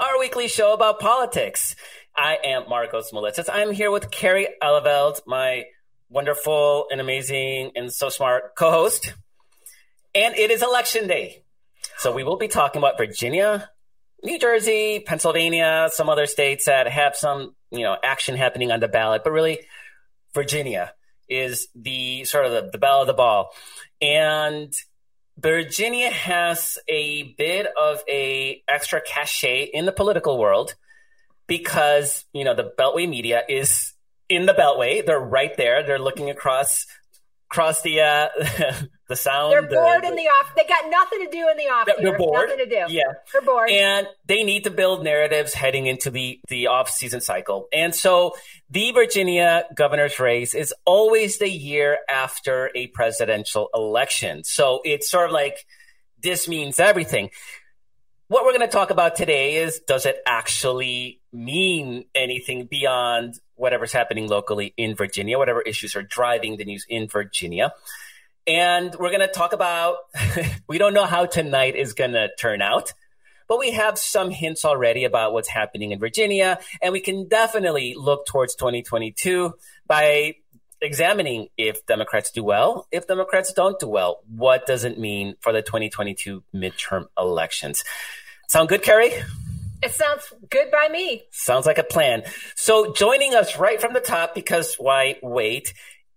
our weekly show about politics. I am Markos Moulitsas. I'm here with Kerry Eleveld, my wonderful and amazing and so smart co-host. And it is election day. So we will be talking about Virginia, New Jersey, Pennsylvania, some other states that have some, you know, action happening on the ballot, but really Virginia is the sort of the, the belle of the ball. And Virginia has a bit of a extra cachet in the political world because, you know, the Beltway media is in the Beltway. They're right there. They're looking across across the uh, the sound. They're bored in the off. They got nothing to do in the off. They're bored. Nothing to do. Yeah, they're bored, and they need to build narratives heading into the the off season cycle. And so, the Virginia governor's race is always the year after a presidential election. So it's sort of like this means everything. What we're going to talk about today is does it actually mean anything beyond whatever's happening locally in Virginia, whatever issues are driving the news in Virginia? And we're going to talk about, we don't know how tonight is going to turn out, but we have some hints already about what's happening in Virginia. And we can definitely look towards 2022 by examining if Democrats do well, if Democrats don't do well, what does it mean for the 2022 midterm elections? Sound good, Kerry? It sounds good by me. Sounds like a plan. So joining us right from the top, because why wait,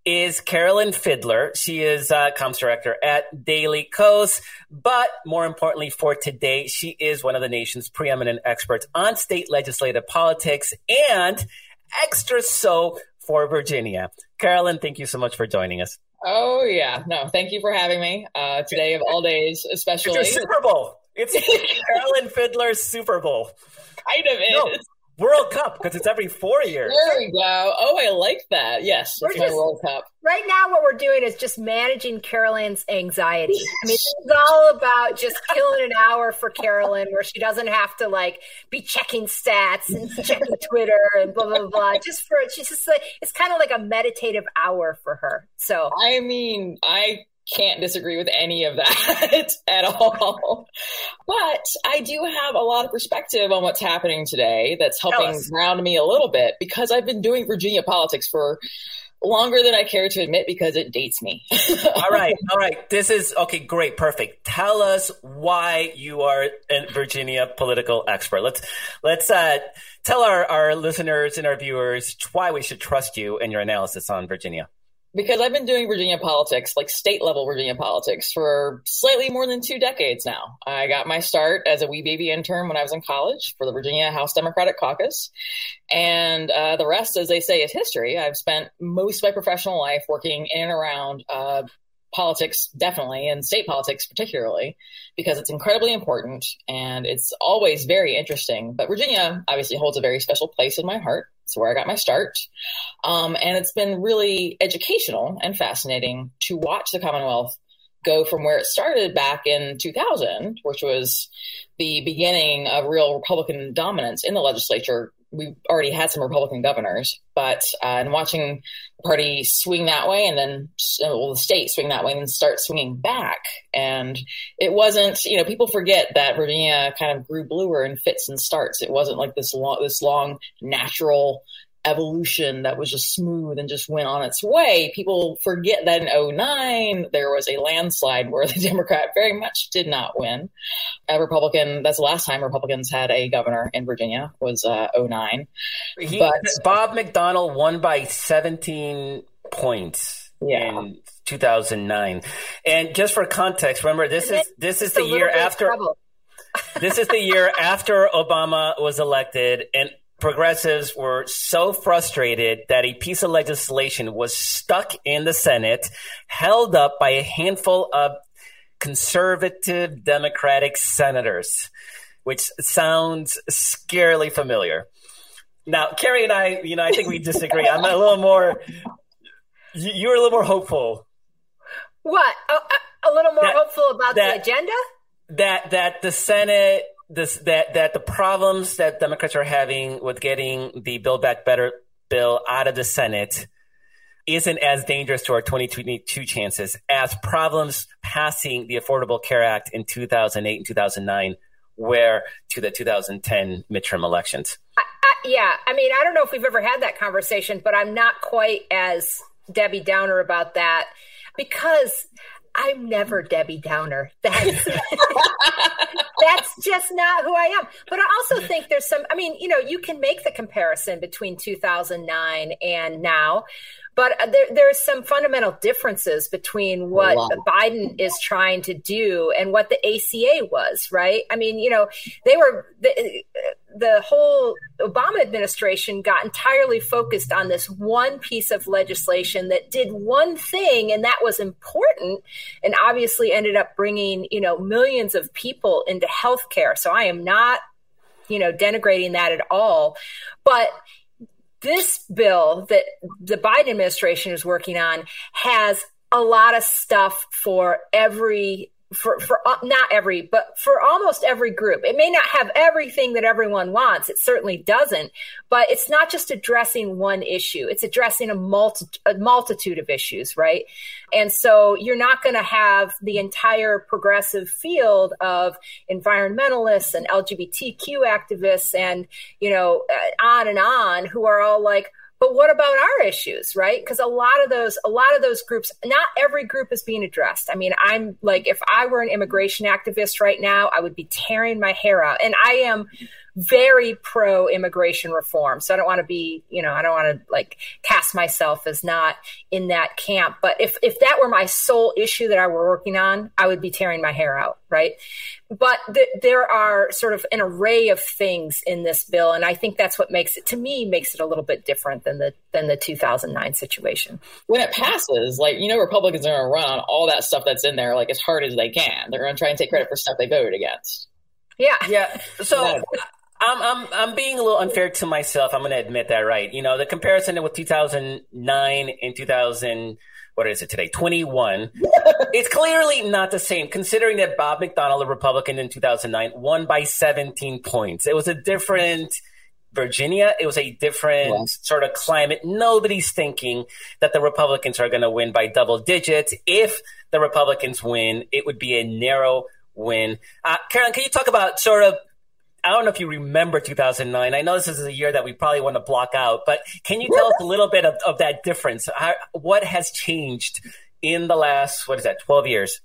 is Carolyn Fiddler. She is uh, comms director at Daily Kos, But more importantly for today, she is one of the nation's preeminent experts on state legislative politics and extra so for Virginia. Carolyn, thank you so much for joining us. Oh, yeah. No, thank you for having me. Uh, today of all days, especially. It's Super Bowl. It's Carolyn Fiddler's Super Bowl. Kind of is. No, World Cup because it's every four years. There we go. Oh, I like that. Yes, we're just, World Cup. Right now, what we're doing is just managing Carolyn's anxiety. I mean, it's all about just killing an hour for Carolyn, where she doesn't have to like be checking stats and checking Twitter and blah blah blah. Just for she's just like it's kind of like a meditative hour for her. So I mean, I can't disagree with any of that at all. But I do have a lot of perspective on what's happening today that's helping ground me a little bit because I've been doing Virginia politics for longer than I care to admit because it dates me. all right. All right. This is okay. Great. Perfect. Tell us why you are a Virginia political expert. Let's, let's, uh, tell our, our listeners and our viewers why we should trust you and your analysis on Virginia because I've been doing Virginia politics, like state level Virginia politics, for slightly more than two decades now. I got my start as a wee baby intern when I was in college for the Virginia House Democratic Caucus. And uh, the rest, as they say, is history. I've spent most of my professional life working in and around uh, politics, definitely, and state politics particularly, because it's incredibly important and it's always very interesting. But Virginia obviously holds a very special place in my heart. It's where I got my start. Um, and it's been really educational and fascinating to watch the Commonwealth go from where it started back in 2000, which was the beginning of real Republican dominance in the legislature, we already had some Republican governors, but uh, and watching the party swing that way and then well, the state swing that way and then start swinging back. And it wasn't, you know, people forget that Virginia kind of grew bluer in fits and starts. It wasn't like this long, this long natural evolution that was just smooth and just went on its way. People forget that in 09, there was a landslide where the Democrat very much did not win. A Republican, that's the last time Republicans had a governor in Virginia was uh, 09. He, but Bob McDonnell won by 17 points yeah. in 2009. And just for context, remember this is this is the year after this is the year after Obama was elected and progressives were so frustrated that a piece of legislation was stuck in the Senate, held up by a handful of conservative Democratic senators, which sounds scarily familiar. Now, Carrie and I, you know, I think we disagree. I'm a little more. You, are a little more hopeful. What? A, a little more that, hopeful about that, the agenda? That that the Senate, this that that the problems that Democrats are having with getting the Build Back Better bill out of the Senate isn't as dangerous to our 2022 chances as problems passing the Affordable Care Act in 2008 and 2009 were to the 2010 midterm elections. I, I, yeah, I mean, I don't know if we've ever had that conversation, but I'm not quite as Debbie Downer about that because I'm never Debbie Downer. That's that's just not who I am. But I also think there's some I mean, you know, you can make the comparison between 2009 and now, but uh, there, there's some fundamental differences between what Biden is trying to do and what the ACA was, right? I mean, you know, they were the, the whole Obama administration got entirely focused on this one piece of legislation that did one thing, and that was important, and obviously ended up bringing you know millions of people into healthcare. So I am not you know denigrating that at all, but this bill that the Biden administration is working on has a lot of stuff for every for for uh, not every but for almost every group. It may not have everything that everyone wants. It certainly doesn't but it's not just addressing one issue. It's addressing a, multi, a multitude of issues right? And so you're not going to have the entire progressive field of environmentalists and lgbtq activists and you know uh, on and on who are all like but what about our issues right? Because a lot of those a lot of those groups not every group is being addressed. I mean i'm like if i were an immigration activist right now i would be tearing my hair out. And i am very pro immigration reform. So I don't want to be, you know, I don't want to like cast myself as not in that camp. But if if that were my sole issue that I were working on, I would be tearing my hair out, right? But th- there are sort of an array of things in this bill, and I think that's what makes it to me makes it a little bit different than the than the 2009 situation. When it passes, like you know, Republicans are going to run on all that stuff that's in there like as hard as they can. They're going to try and take credit for stuff they voted against. Yeah, yeah. So I'm I'm I'm being a little unfair to myself. I'm going to admit that, right? You know, the comparison with 2009 and 2000 what is it today? 21. it's clearly not the same considering that Bob McDonnell, a Republican in 2009, won by 17 points. It was a different Virginia, it was a different yeah. sort of climate. Nobody's thinking that the Republicans are going to win by double digits. If the Republicans win, it would be a narrow win. Uh, Carolyn, can you talk about sort of I don't know if you remember 2009. I know this is a year that we probably want to block out, but can you tell us a little bit of, of that difference? How, what has changed in the last, what is that, 12 years?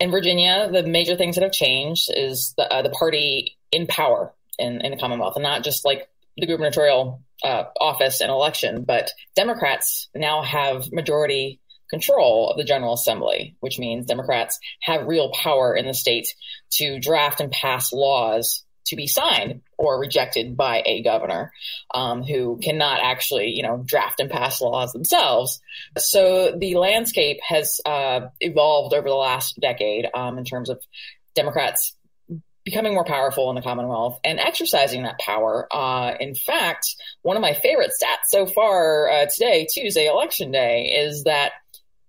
In Virginia, the major things that have changed is the, uh, the party in power in, in the Commonwealth, and not just like the gubernatorial uh, office and election, but Democrats now have majority control of the General Assembly, which means Democrats have real power in the state to draft and pass laws to be signed or rejected by a governor um, who cannot actually, you know, draft and pass laws themselves. So the landscape has uh, evolved over the last decade um, in terms of Democrats becoming more powerful in the Commonwealth and exercising that power. Uh, in fact, one of my favorite stats so far uh, today, Tuesday, election day, is that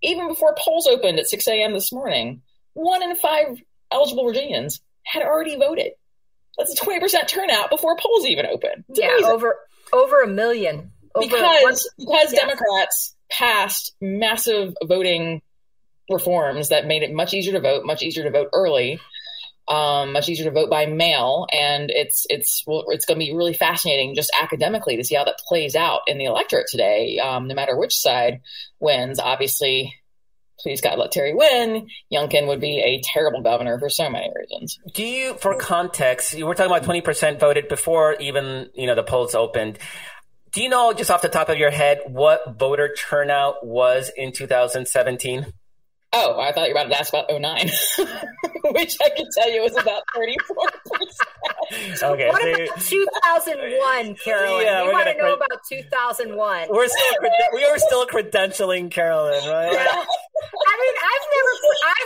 even before polls opened at 6 a.m. this morning, one in five eligible Virginians had already voted. That's a 20% turnout before polls even open. It's yeah, amazing. over over a million. Over because one, because yeah. Democrats passed massive voting reforms that made it much easier to vote, much easier to vote early, um, much easier to vote by mail, and it's it's well, it's going to be really fascinating just academically to see how that plays out in the electorate today. Um, no matter which side wins, obviously, please God let Terry win. Youngkin would be a terrible governor for so many reasons. Do you, for context, you were talking about twenty percent voted before even you know the polls opened. Do you know just off the top of your head what voter turnout was in 2017? Oh, I thought you were about to ask about 09, which I can tell you was about 34%. okay. What about 2001, Carolyn? Yeah, we want to know cred- about 2001. We're still, we are still credentialing Carolyn, right? Yeah. I mean, I've never,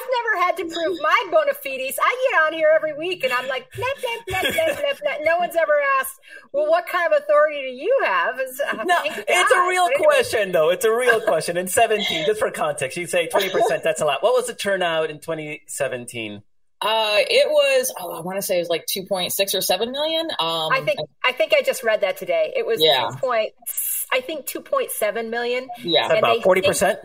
I've never had to prove my bona fides. I get on here every week, and I'm like, blah, blah, blah, blah, blah, blah. no one's ever asked, well, what kind of authority do you have? It's, uh, no, it's a real question, though. It's a real question. In 17, just for context, you say 20%. That's a lot. What was the turnout in 2017? Uh, it was oh, I want to say it was like two point six or seven million. Um, I think I think I just read that today. It was yeah. two point I think two point seven million. Yeah, about forty percent.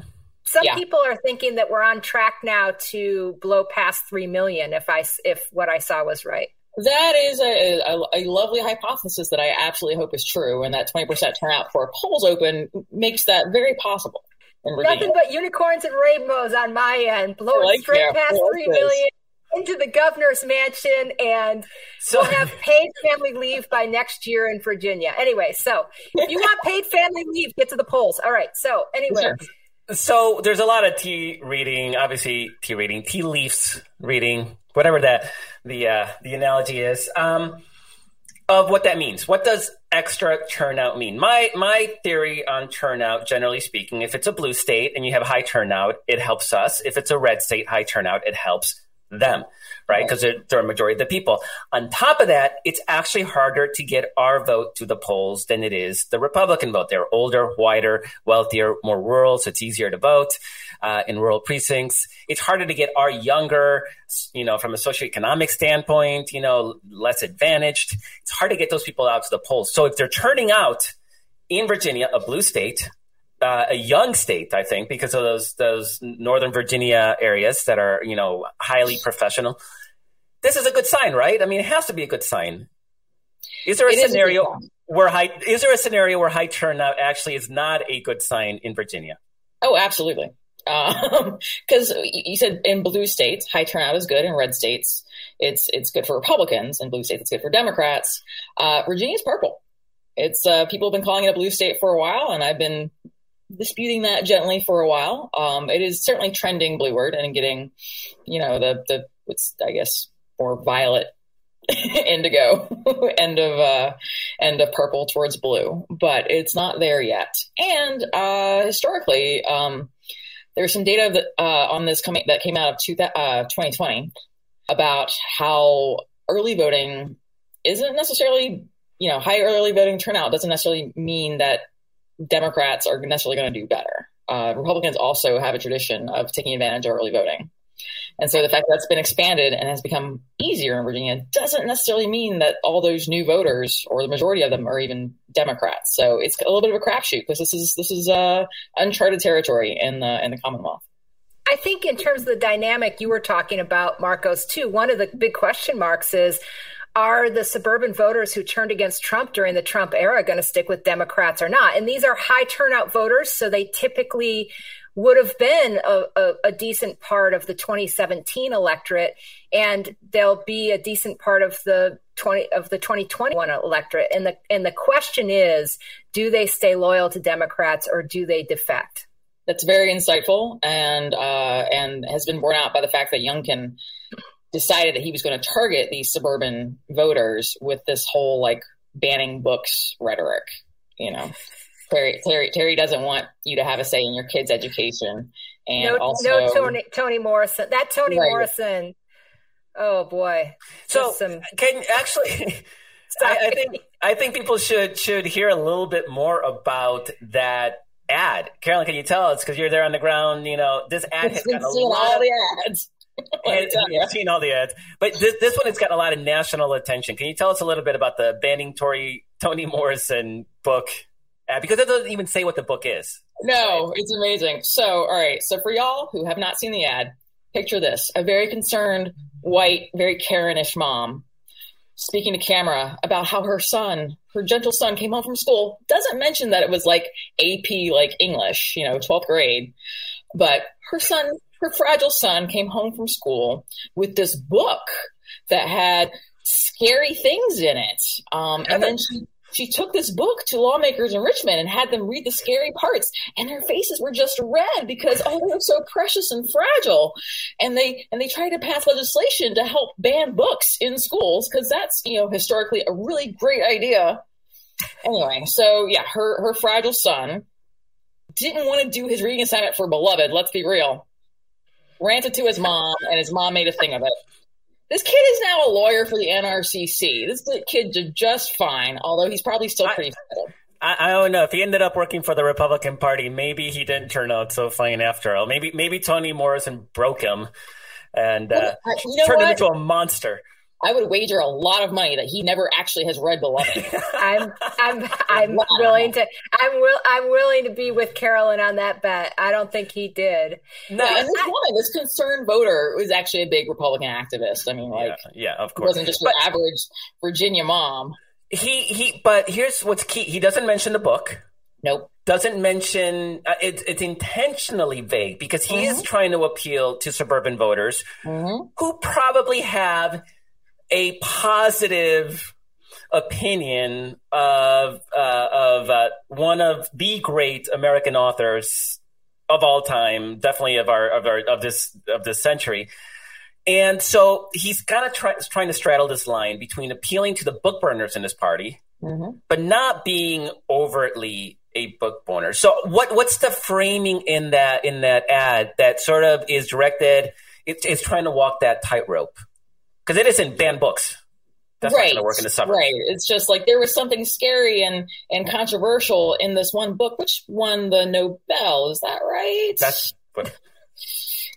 Some yeah. people are thinking that we're on track now to blow past three million. If I if what I saw was right. That is a, a, a, lovely hypothesis that I absolutely hope is true, and that 20% turnout for polls open makes that very possible. Nothing but unicorns and rainbows on my end, blowing like, straight past three million into the governor's mansion and so, we'll have paid family leave by next year in Virginia. Anyway, so if you want paid family leave, get to the polls. All right. So anyway. Sure. So there's a lot of tea reading, obviously tea reading, tea leaves reading, whatever that the uh, the analogy is. Um, of what that means. What does extra turnout mean? My my theory on turnout, generally speaking, if it's a blue state and you have high turnout, it helps us. If it's a red state, high turnout, it helps them, right? Because they're, they're a majority of the people. On top of that, it's actually harder to get our vote to the polls than it is the Republican vote. They're older, whiter, wealthier, more rural, so it's easier to vote uh, in rural precincts. It's harder to get our younger, you know, from a socioeconomic standpoint, you know, less advantaged. It's hard to get those people out to the polls. So if they're turning out in Virginia, a blue state, uh, a young state, I think, because of those those Northern Virginia areas that are you know highly professional. This is a good sign, right? I mean, it has to be a good sign. Is there a it scenario a where high is there a scenario where high turnout actually is not a good sign in Virginia? Oh, absolutely. Because um, you said in blue states, high turnout is good. In red states, it's it's good for Republicans. In blue states, it's good for Democrats. Uh, Virginia's purple. It's uh, people have been calling it a blue state for a while, and I've been disputing that gently for a while. Um, it is certainly trending blueward and getting, you know, the the it's I guess more violet indigo end of uh, end of purple towards blue, but it's not there yet. And uh, historically, um, there's some data that, uh, on this coming that came out of two, uh, 2020 about how early voting isn't necessarily, you know, high early voting turnout doesn't necessarily mean that Democrats are necessarily going to do better. Uh, Republicans also have a tradition of taking advantage of early voting. And so the fact that that's been expanded and has become easier in Virginia doesn't necessarily mean that all those new voters or the majority of them are even Democrats. So it's a little bit of a crapshoot because this is this is uh, uncharted territory in the in the Commonwealth. I think in terms of the dynamic you were talking about, Marcos, too, one of the big question marks is are the suburban voters who turned against Trump during the Trump era going to stick with Democrats or not? And these are high turnout voters, so they typically would have been a, a, a, decent part of the 2017 electorate, and they'll be a decent part of the 20 of the 2021 electorate. And the and the question is, do they stay loyal to Democrats or do they defect? That's very insightful, and uh, and has been borne out by the fact that Youngkin decided that he was going to target these suburban voters with this whole like banning books rhetoric. You know, Terry, Terry, Terry doesn't want you to have a say in your kids' education, and no, also no Toni, Toni Morrison. That Toni right. Morrison. Oh boy. So some... can actually. I, I think I think people should should hear a little bit more about that ad. Carolyn, can you tell us because you're there on the ground? You know, this ad has got a lot all the ads and, you've seen all the ads, but this, this one has gotten a lot of national attention. Can you tell us a little bit about the banning Tory Toni Morrison book? Uh, because it doesn't even say what the book is. No, it's amazing. So, all right. So, for y'all who have not seen the ad, picture this: a very concerned, white, very Karenish mom speaking to camera about how her son, her gentle son, came home from school. Doesn't mention that it was like AP, like English, you know, twelfth grade, but her son her fragile son came home from school with this book that had scary things in it. Um, and then she she took this book to lawmakers in Richmond and had them read the scary parts, and their faces were just red because oh, they're so precious and fragile. And they and they tried to pass legislation to help ban books in schools because that's you know historically a really great idea. Anyway, so yeah, her her fragile son didn't want to do his reading assignment for Beloved. Let's be real ranted to his mom, and his mom made a thing of it. This kid is now a lawyer for the NRCC. This kid did just fine, although he's probably still pretty I, I, don't know if he ended up working for the Republican Party. Maybe he didn't turn out so fine after all. Maybe maybe Toni Morrison broke him and uh, you know turned what? him into a monster. I would wager a lot of money that he never actually has read Beloved. I'm I'm I'm willing to I'm will I'm willing to be with Carolyn on that bet. I don't think he did. No, and this woman, this concerned voter was actually a big Republican activist. I mean, like, yeah, yeah of course, wasn't just an average Virginia mom. He he, but here's what's key: he doesn't mention the book. Nope. Doesn't mention uh, it, it's intentionally vague because he mm-hmm. is trying to appeal to suburban voters mm-hmm. who probably have a positive opinion of uh, of uh, one of the great American authors of all time, definitely of our of our of this of this century. And so he's kind of try, trying to straddle this line between appealing to the book burners in his party, mm-hmm. but not being overtly a book burner. So what what's the framing in that in that ad that sort of is directed? It's, it's trying to walk that tightrope because it isn't banned books. That's right. not work in the summer. Right. It's just like there was something scary and and controversial in this one book, which won the Nobel. Is that right? That's what.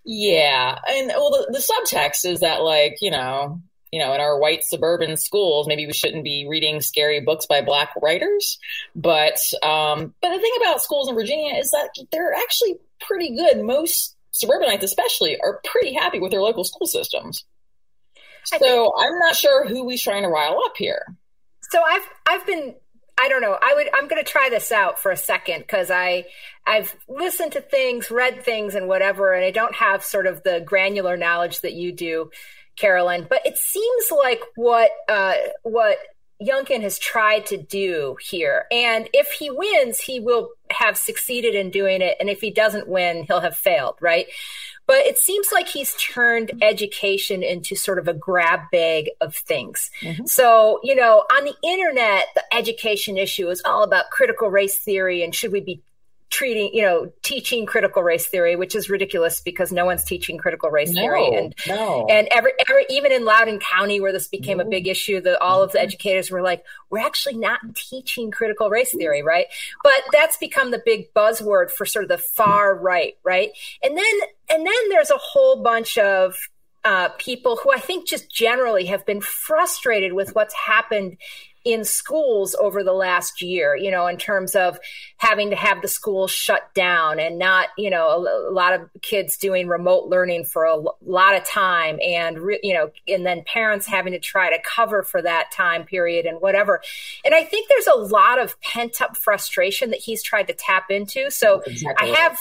Yeah, and well, the, the subtext is that like you know you know, in our white suburban schools, maybe we shouldn't be reading scary books by black writers. But um, but the thing about schools in Virginia is that they're actually pretty good. Most suburbanites, especially, are pretty happy with their local school systems. So I'm not sure who we're trying to rile up here. So I've I've been I don't know. I would I'm going to try this out for a second because I I've listened to things, read things, and whatever, and I don't have sort of the granular knowledge that you do, Carolyn. But it seems like what uh, what Youngkin has tried to do here, and if he wins, he will have succeeded in doing it, and if he doesn't win, he'll have failed, right? But it seems like he's turned education into sort of a grab bag of things. Mm-hmm. So, you know, on the internet, the education issue is all about critical race theory and should we be treating, you know, teaching critical race theory, which is ridiculous because no one's teaching critical race no, theory. And no. and every, every even in Loudoun County where this became no. a big issue, that all of the mm-hmm. educators were like, we're actually not teaching critical race theory, right? But that's become the big buzzword for sort of the far right, right? And then and then there's a whole bunch of uh, people who I think just generally have been frustrated with what's happened in schools over the last year, you know, in terms of having to have the schools shut down and not, you know, a, a lot of kids doing remote learning for a l- lot of time and, re- you know, and then parents having to try to cover for that time period and whatever. And I think there's a lot of pent up frustration that he's tried to tap into. So exactly. I have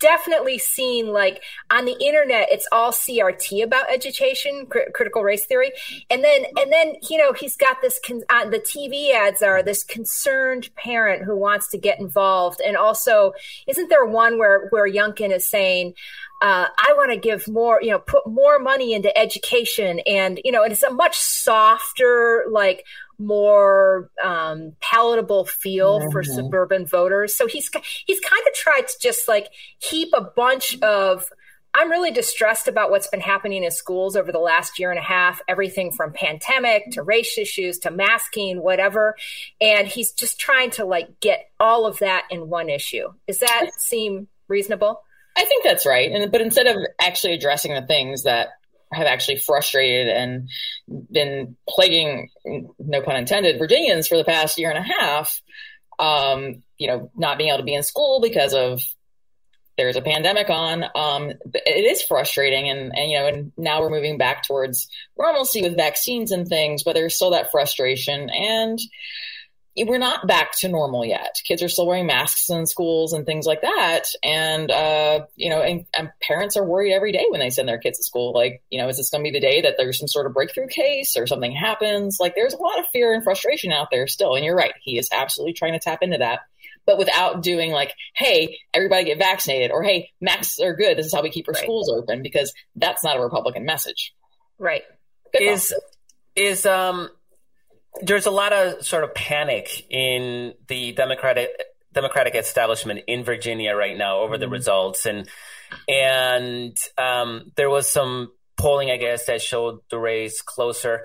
definitely seen like on the internet it's all crt about education cr- critical race theory and then and then you know he's got this con- uh, the tv ads are this concerned parent who wants to get involved and also isn't there one where where Youngkin is saying uh, I want to give more, you know, put more money into education. And, you know, and it's a much softer, like more um, palatable feel mm-hmm. for suburban voters. So he's he's kind of tried to just like heap a bunch of. I'm really distressed about what's been happening in schools over the last year and a half. Everything from pandemic to race issues to masking, whatever. And he's just trying to like get all of that in one issue. Does that seem reasonable? I think that's right. And but instead of actually addressing the things that have actually frustrated and been plaguing, no pun intended, Virginians for the past year and a half. Um, you know, not being able to be in school because of there's a pandemic on. Um, it is frustrating, and, and you know, and now we're moving back towards normalcy with vaccines and things, but there's still that frustration and we're not back to normal yet. Kids are still wearing masks in schools and things like that. And, uh, you know, and, and, parents are worried every day when they send their kids to school. Like, you know, is this going to be the day that there's some sort of breakthrough case or something happens? Like, there's a lot of fear and frustration out there still. And you're right. He is absolutely trying to tap into that. But without doing like, hey, everybody get vaccinated or hey, masks are good. This is how we keep our right. schools open because that's not a Republican message. Right. Good is, is, um, there's a lot of sort of panic in the Democratic Democratic establishment in Virginia right now over mm-hmm. the results, and and um, there was some polling, I guess, that showed the race closer.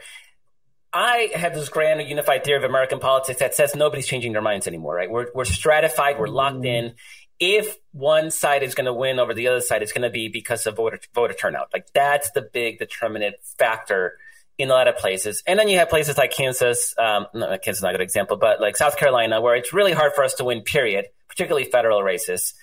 I have this grand unified theory of American politics that says nobody's changing their minds anymore, right? We're, we're stratified, we're locked mm-hmm. in. If one side is going to win over the other side, it's going to be because of voter, voter turnout. Like that's the big determinant factor in a lot of places. And then you have places like Kansas, um, no, Kansas is not a good example, but like South Carolina, where it's really hard for us to win, period, particularly federal races,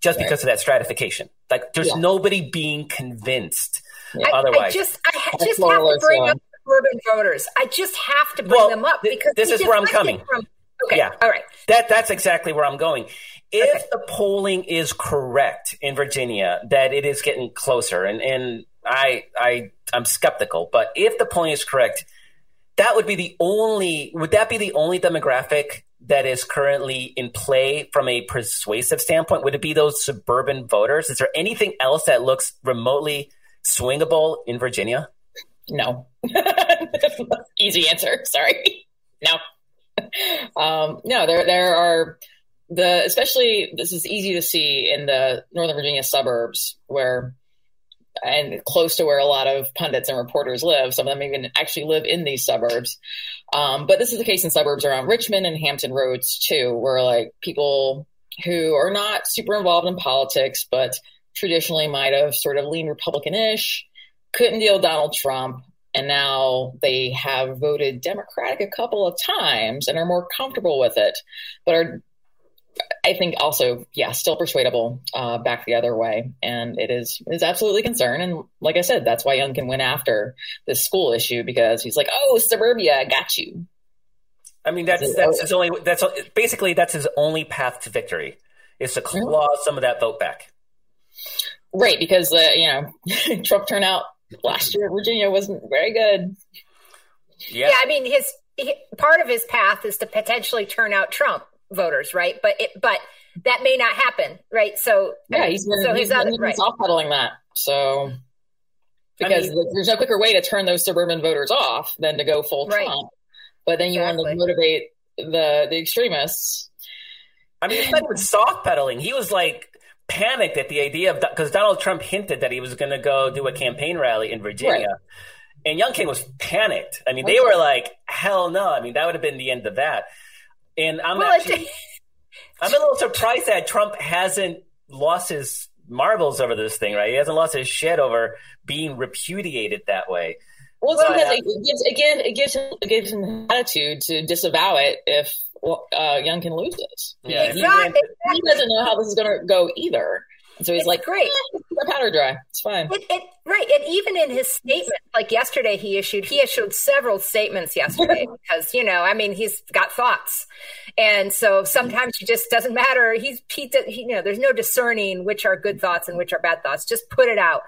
just right. because of that stratification. Like there's yeah. nobody being convinced yeah. otherwise. I just, I ha- just have to bring up urban voters. I just have to bring well, them up because this is where I'm coming. From, okay. Yeah. All right. That, that's exactly where I'm going. If okay. the polling is correct in Virginia, that it is getting closer, and, and I I I'm skeptical, but if the polling is correct, that would be the only would that be the only demographic that is currently in play from a persuasive standpoint? Would it be those suburban voters? Is there anything else that looks remotely swingable in Virginia? No. Easy answer. Sorry. No. Um, no, there there are the especially this is easy to see in the Northern Virginia suburbs where and close to where a lot of pundits and reporters live. Some of them even actually live in these suburbs. Um, but this is the case in suburbs around Richmond and Hampton Roads too, where like people who are not super involved in politics, but traditionally might have sort of leaned Republican-ish, couldn't deal with Donald Trump, and now they have voted Democratic a couple of times and are more comfortable with it, but are I think also, yeah, still persuadable uh, back the other way, and it is is absolutely concern. And like I said, that's why Youngkin win after this school issue because he's like, "Oh, suburbia, I got you." I mean, that's that's his only that's basically that's his only path to victory is to mm-hmm. claw mm-hmm. some of that vote back. Right, because uh, you know Trump turnout last year in Virginia wasn't very good. Yeah, yeah I mean his he, part of his path is to potentially turn out Trump voters, right? But it, but that may not happen, right? So yeah, he's been, so he's, he's, been, right. soft pedaling that. So because I mean, there's no quicker way to turn those suburban voters off than to go full right. Trump. But then you exactly. want to motivate the the extremists. I mean, it's not even soft pedaling. He was like panicked at the idea of because Donald Trump hinted that he was going to go do a campaign rally in Virginia. Right. And Youngkin was panicked. I mean, they were like, "Hell no!" I mean, that would have been the end of that. And I'm well, actually, I'm a little surprised that Trump hasn't lost his marbles over this thing, right? He hasn't lost his shit over being repudiated that way. Well, but, because uh, it gives again, it gives him it gives him attitude to disavow it if uh, Youngkin loses. Yeah, exactly. he, he, doesn't know how this is going to go either. So he's it's like, great, eh, powder dry. It's fine. It, it, right, and even in his statement, like yesterday, he issued he issued several statements yesterday because you know, I mean, he's got thoughts, and so sometimes it just doesn't matter. He's he, he, you know, there's no discerning which are good thoughts and which are bad thoughts. Just put it out.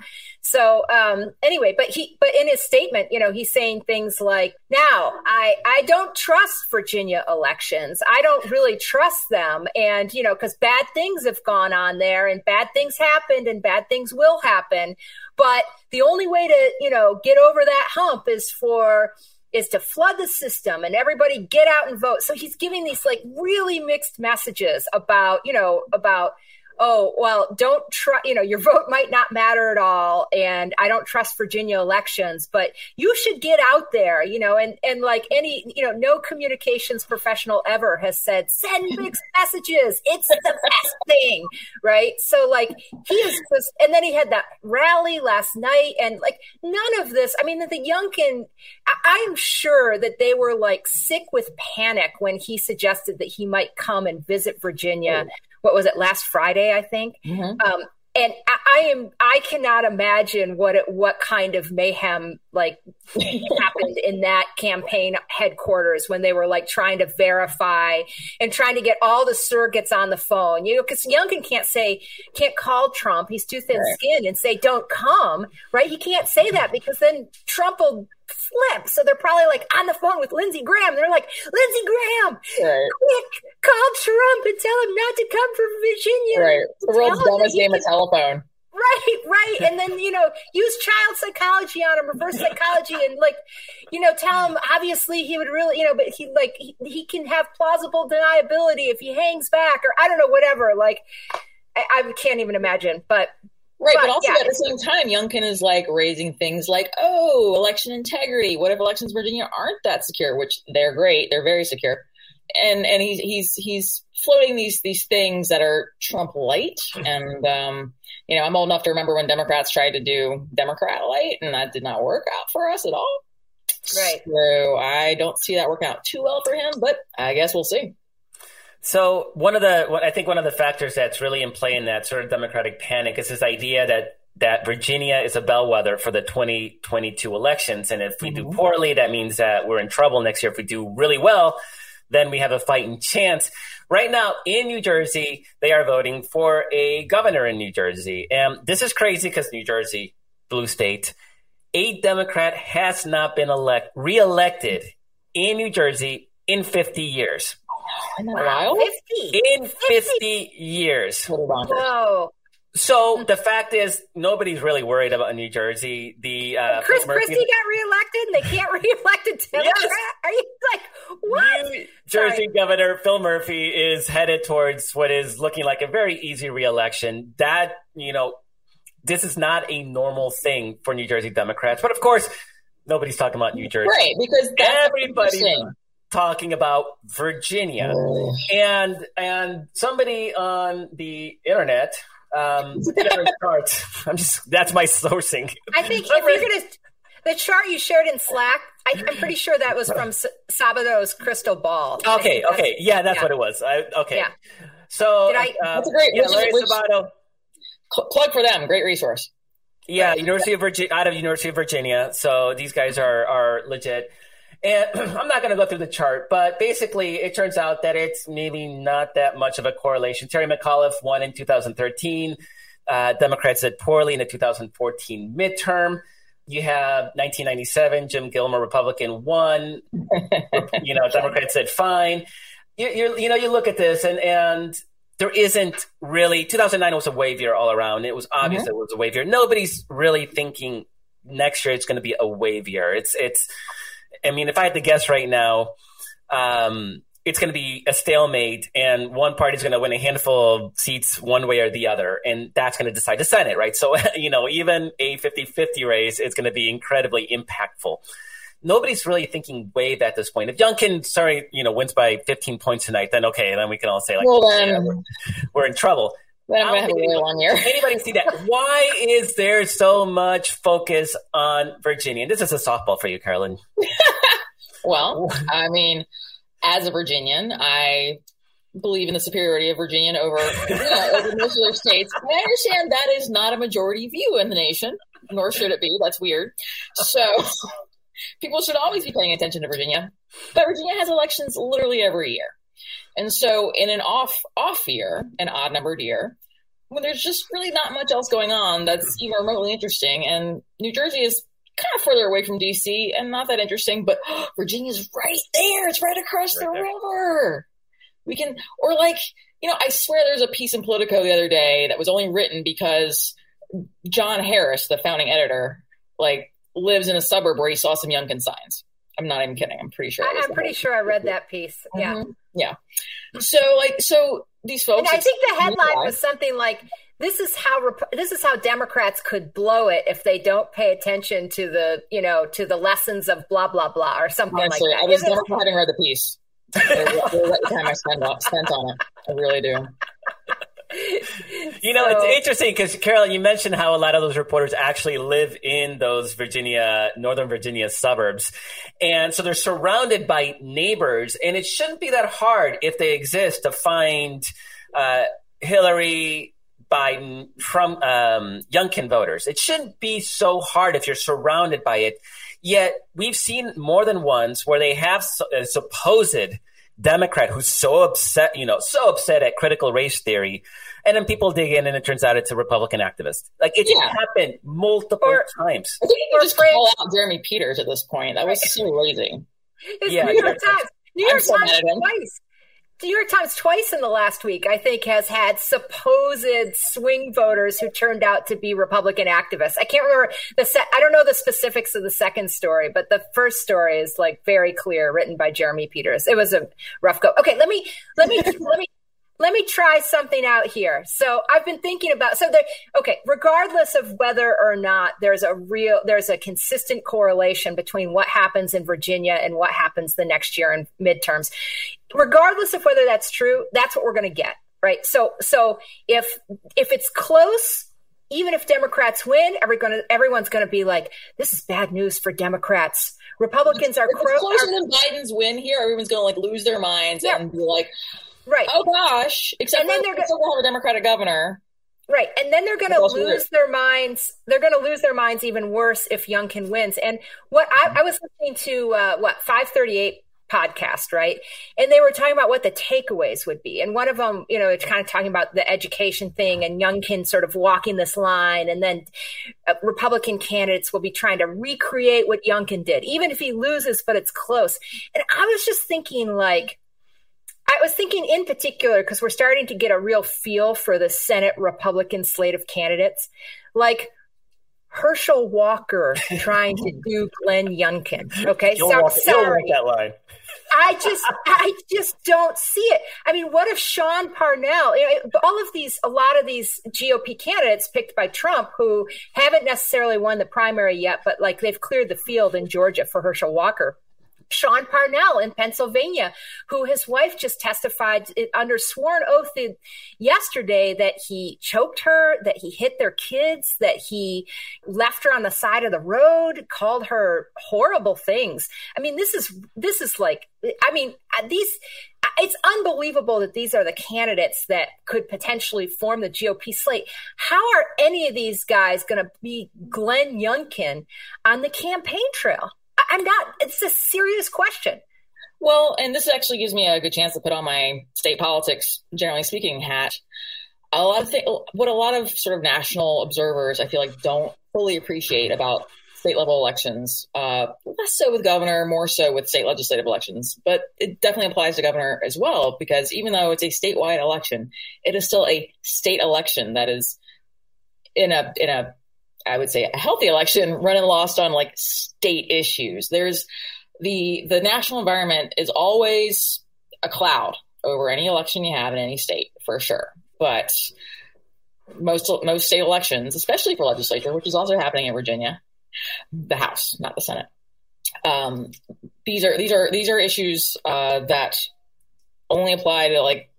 So um, anyway, but he but in his statement, you know, he's saying things like, "Now, I I don't trust Virginia elections. I don't really trust them, and you know, because bad things have gone on there, and bad things happened, and bad things will happen. But the only way to you know get over that hump is for is to flood the system and everybody get out and vote. So he's giving these like really mixed messages about you know about oh, well, don't try, you know, your vote might not matter at all. And I don't trust Virginia elections, but you should get out there, you know, and, and like any, you know, no communications professional ever has said, send mixed messages. It's the best thing. Right. So like he is just, and then he had that rally last night and like none of this, I mean, the Youngkin, I, I'm sure that they were like sick with panic when he suggested that he might come and visit Virginia oh, what was it last Friday, I think. Mm-hmm. Um, and I, I, am I cannot imagine what it, what kind of mayhem like happened in that campaign headquarters when they were like trying to verify and trying to get all the surrogates on the phone. You know, because Youngkin can't say can't call Trump; he's too thin skinned, and say don't come. Right? He can't say that because then Trump will flip. So they're probably like on the phone with Lindsey Graham. They're like, Lindsey Graham, right. quick, call Trump and tell him not to come from Virginia. Right. The world's dumbest game of telephone. Right, right. And then, you know, use child psychology on him, reverse psychology, and like, you know, tell him obviously he would really, you know, but he like, he, he can have plausible deniability if he hangs back or I don't know, whatever. Like, I, I can't even imagine. But Right, but, but also yeah. at the same time, Youngkin is like raising things like, oh, election integrity. What if elections in Virginia aren't that secure? Which they're great, they're very secure. And and he's he's he's floating these these things that are Trump light. And um, you know, I'm old enough to remember when Democrats tried to do Democrat light, and that did not work out for us at all. Right. So I don't see that working out too well for him, but I guess we'll see. So one of the, I think one of the factors that's really in play in that sort of democratic panic is this idea that that Virginia is a bellwether for the 2022 elections, and if we mm-hmm. do poorly, that means that we're in trouble next year. If we do really well, then we have a fighting chance. Right now in New Jersey, they are voting for a governor in New Jersey, and this is crazy because New Jersey, blue state, a Democrat has not been elect reelected in New Jersey in 50 years. In a while? 50. In 50, years. Whoa. So the fact is, nobody's really worried about New Jersey. The uh, Chris Christie got reelected, and they can't reelect a Democrat. Yes. Are you like what? New Jersey Sorry. Governor Phil Murphy is headed towards what is looking like a very easy reelection. That you know, this is not a normal thing for New Jersey Democrats. But of course, nobody's talking about New Jersey, right? Because everybody talking about Virginia, oh. and and somebody on the internet. Um, I'm just that's my sourcing. I think if you're gonna the chart you shared in Slack, I, am pretty sure that was from S- Sabato's crystal ball. Okay, okay, yeah, that's yeah. what it was. I, okay, yeah. So Did I, uh, that's a great. Yeah, Larry which, Sabato. Plug for them. Great resource. Yeah, University of Virginia, out of University of Virginia. So these guys are are legit. And I'm not going to go through the chart, but basically, it turns out that it's maybe not that much of a correlation. Terry McAuliffe won in 2013. Uh, Democrats did poorly in the 2014 midterm. You have 1997, Jim Gilmore, Republican, won. you know, Democrats said fine. You, you, you know, you look at this, and and there isn't really. 2009 was a wave year all around. It was obvious mm-hmm. it was a wave year. Nobody's really thinking next year it's going to be a wave year. It's it's I mean, if I had to guess right now, um, it's going to be a stalemate, and one party is going to win a handful of seats one way or the other, and that's going to decide the Senate, right? So, you know, even a 50 50 race is going to be incredibly impactful. Nobody's really thinking wave at this point. If Youngkin, sorry, you know, wins by 15 points tonight, then okay, then we can all say, like, well, then, yeah, we're, we're in trouble. Then I'm to have a really long year. anybody see that? Why is there so much focus on Virginia? And this is a softball for you, Carolyn. well, I mean, as a Virginian, I believe in the superiority of Virginia over, you know, over most other states. I understand that is not a majority view in the nation, nor should it be. That's weird. So people should always be paying attention to Virginia. But Virginia has elections literally every year. And so in an off off year, an odd numbered year, when there's just really not much else going on that's even remotely interesting, and New Jersey is kind of further away from DC and not that interesting, but oh, Virginia's right there. It's right across right the there. river. We can, or like, you know, I swear there's a piece in Politico the other day that was only written because John Harris, the founding editor, like lives in a suburb where he saw some Youngkin signs. I'm not even kidding. I'm pretty sure. I, am pretty sure I read that piece. Yeah. Mm-hmm. Yeah. So like, so these folks. And I think the headline was something like, "This is how this is how Democrats could blow it if they don't pay attention to the you know to the lessons of blah blah blah or something Honestly, like that." I was never having read the piece. I really the time I spent on, spent on it. I really do you know, so, it's interesting because Carolyn, you mentioned how a lot of those reporters actually live in those Virginia, Northern Virginia suburbs. And so they're surrounded by neighbors. And it shouldn't be that hard if they exist to find uh, Hillary, Biden, Trump, um, Youngkin voters. It shouldn't be so hard if you're surrounded by it. Yet we've seen more than once where they have a supposed Democrat who's so upset, you know, so upset at critical race theory. And then people dig in and it turns out it's a Republican activist. Like it yeah. happened multiple or, times. I think you can just call out Jeremy Peters at this point. That was so lazy. It's yeah, New York Times. New York Times twice. New York Times twice in the last week, I think, has had supposed swing voters who turned out to be Republican activists. I can't remember the set. I don't know the specifics of the second story, but the first story is like very clear, written by Jeremy Peters. It was a rough go. Okay, let me let me let me let me try something out here. So I've been thinking about so there okay, regardless of whether or not there's a real there's a consistent correlation between what happens in Virginia and what happens the next year in midterms. Regardless of whether that's true, that's what we're going to get, right? So so if if it's close even if Democrats win, every gonna, everyone's going to be like, "This is bad news for Democrats." Republicans are if it's closer are, than Biden's win here. Everyone's going to like lose their minds yeah. and be like, Right. Oh gosh. Except and then they're going to have a Democratic governor. Right. And then they're going to lose their minds. They're going to lose their minds even worse if Youngkin wins. And what I, I was listening to, uh, what, 538 podcast, right? And they were talking about what the takeaways would be. And one of them, you know, it's kind of talking about the education thing and Youngkin sort of walking this line. And then uh, Republican candidates will be trying to recreate what Youngkin did, even if he loses, but it's close. And I was just thinking, like, I was thinking in particular because we're starting to get a real feel for the Senate Republican slate of candidates, like Herschel Walker trying to do Glenn Youngkin. Okay, so, walk, sorry. that line. I just, I just don't see it. I mean, what if Sean Parnell? You know, all of these, a lot of these GOP candidates picked by Trump who haven't necessarily won the primary yet, but like they've cleared the field in Georgia for Herschel Walker. Sean Parnell in Pennsylvania, who his wife just testified under sworn oath yesterday that he choked her, that he hit their kids, that he left her on the side of the road, called her horrible things. I mean, this is this is like, I mean, these. It's unbelievable that these are the candidates that could potentially form the GOP slate. How are any of these guys going to be Glenn Youngkin on the campaign trail? I'm not. It's a serious question. Well, and this actually gives me a good chance to put on my state politics, generally speaking, hat. A lot of th- what a lot of sort of national observers, I feel like, don't fully appreciate about state level elections. Uh, less so with governor, more so with state legislative elections, but it definitely applies to governor as well because even though it's a statewide election, it is still a state election that is in a in a I would say a healthy election run and lost on like state issues. There's the the national environment is always a cloud over any election you have in any state for sure. But most most state elections, especially for legislature, which is also happening in Virginia, the House, not the Senate. Um, these are these are these are issues uh, that only apply to like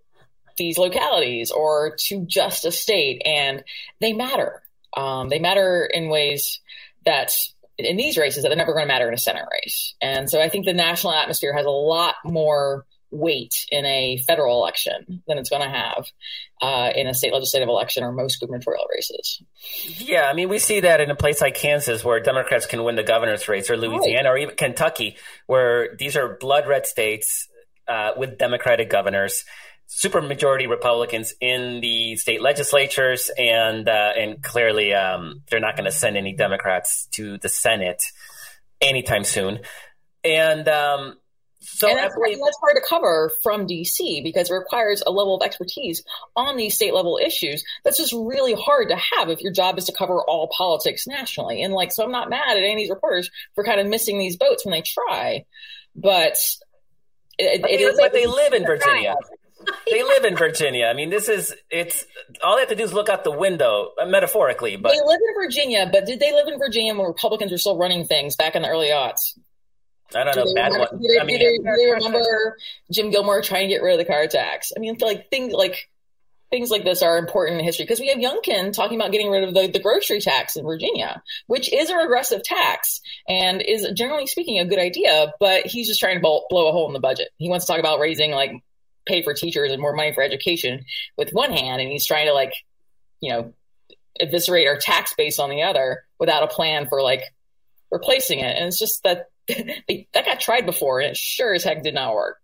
these localities or to just a state, and they matter. Um, they matter in ways that in these races that they're never going to matter in a Senate race. And so I think the national atmosphere has a lot more weight in a federal election than it's going to have uh, in a state legislative election or most gubernatorial races. Yeah, I mean, we see that in a place like Kansas where Democrats can win the governor's race, or Louisiana, right. or even Kentucky, where these are blood red states uh, with Democratic governors supermajority Republicans in the state legislatures, and uh, and clearly um, they're not going to send any Democrats to the Senate anytime soon. And um, so and that's, believe- that's hard to cover from DC because it requires a level of expertise on these state level issues that's just really hard to have if your job is to cover all politics nationally. And like, so I'm not mad at any of these reporters for kind of missing these boats when they try, but it, but, it is, but they live in Virginia they live in Virginia. I mean, this is it's all they have to do is look out the window, uh, metaphorically. But they live in Virginia. But did they live in Virginia when Republicans were still running things back in the early aughts? I don't know. Bad remember, one. Do they, I mean, do they, do they remember Jim Gilmore trying to get rid of the car tax? I mean, like things like things like this are important in history because we have Youngkin talking about getting rid of the, the grocery tax in Virginia, which is a regressive tax and is generally speaking a good idea, but he's just trying to blow, blow a hole in the budget. He wants to talk about raising like pay for teachers and more money for education with one hand, and he's trying to like, you know, eviscerate our tax base on the other without a plan for like replacing it. And it's just that that got tried before, and it sure as heck did not work.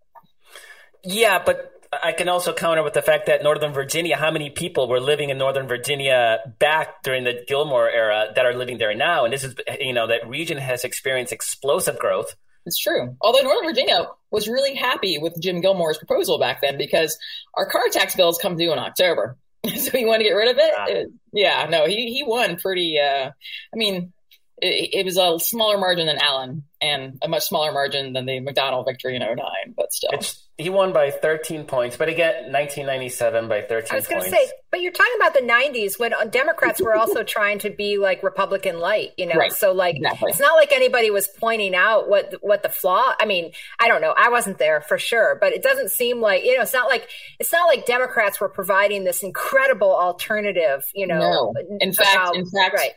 Yeah, but I can also counter with the fact that Northern Virginia, how many people were living in Northern Virginia back during the Gilmore era that are living there now? And this is, you know, that region has experienced explosive growth. It's true. Although Northern Virginia was really happy with Jim Gilmore's proposal back then because our car tax bills come due in October. so he wanted to get rid of it. it yeah, no, he, he won pretty, uh, I mean, it, it, was a smaller margin than Allen and a much smaller margin than the McDonnell victory in 09, but still. It's, he won by 13 points, but again, 1997 by 13 I was going to say, but you're talking about the 90s when uh, Democrats were also trying to be like Republican light, you know. Right. So like, Exactly. it's not like anybody was pointing out what what the flaw. I mean, I don't know. I wasn't there for sure, but it doesn't seem like you know. It's not like it's not like Democrats were providing this incredible alternative. You know, No. In fact- about- in fact, right.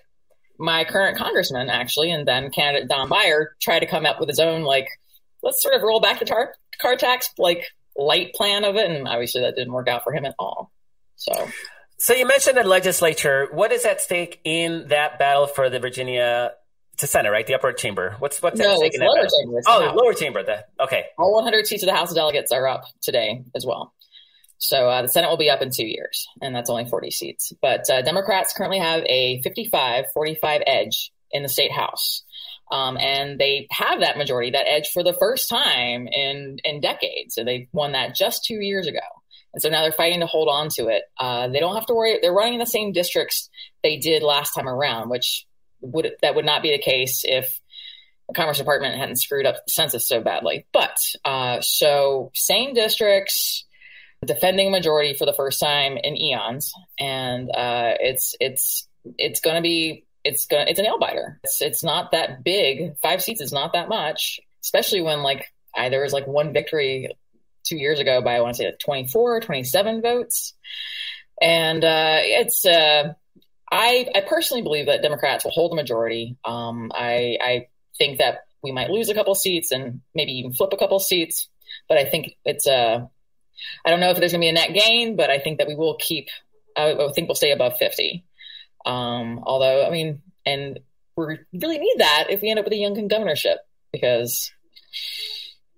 My current congressman actually, and then candidate Don Beyer tried to come up with his own like, let's sort of roll back the tar- car tax like light plan of it, and obviously that didn't work out for him at all. So So you mentioned the legislature. What is at stake in that battle for the Virginia to Senate, right? The upper chamber. What's what's at stake in that lower battle? chamber. It's Oh, the lower chamber. The, okay. all 100 seats of the House of Delegates are up today as well. So uh, the Senate will be up in two years, and that's only 40 seats. But uh, Democrats currently have a 55 45 edge in the state House. Um, and they have that majority, that edge for the first time in, in decades. So they won that just two years ago. And so now they're fighting to hold on to it. Uh, they don't have to worry. They're running in the same districts they did last time around, which would that would not be the case if the Commerce Department hadn't screwed up the census so badly. But uh, so same districts, defending majority for the first time in eons, and uh, it's it's it's going to be it's going it's a nail biter. It's it's not that big. Five seats is not that much, especially when like I, there was like one victory two years ago by I want to say like 24 27 votes, and uh, it's. Uh, I, I personally believe that Democrats will hold the majority. Um, I, I think that we might lose a couple seats and maybe even flip a couple seats. But I think it's a, I don't know if there's going to be a net gain, but I think that we will keep, I, I think we'll stay above 50. Um, although, I mean, and we really need that if we end up with a Youngkin governorship because.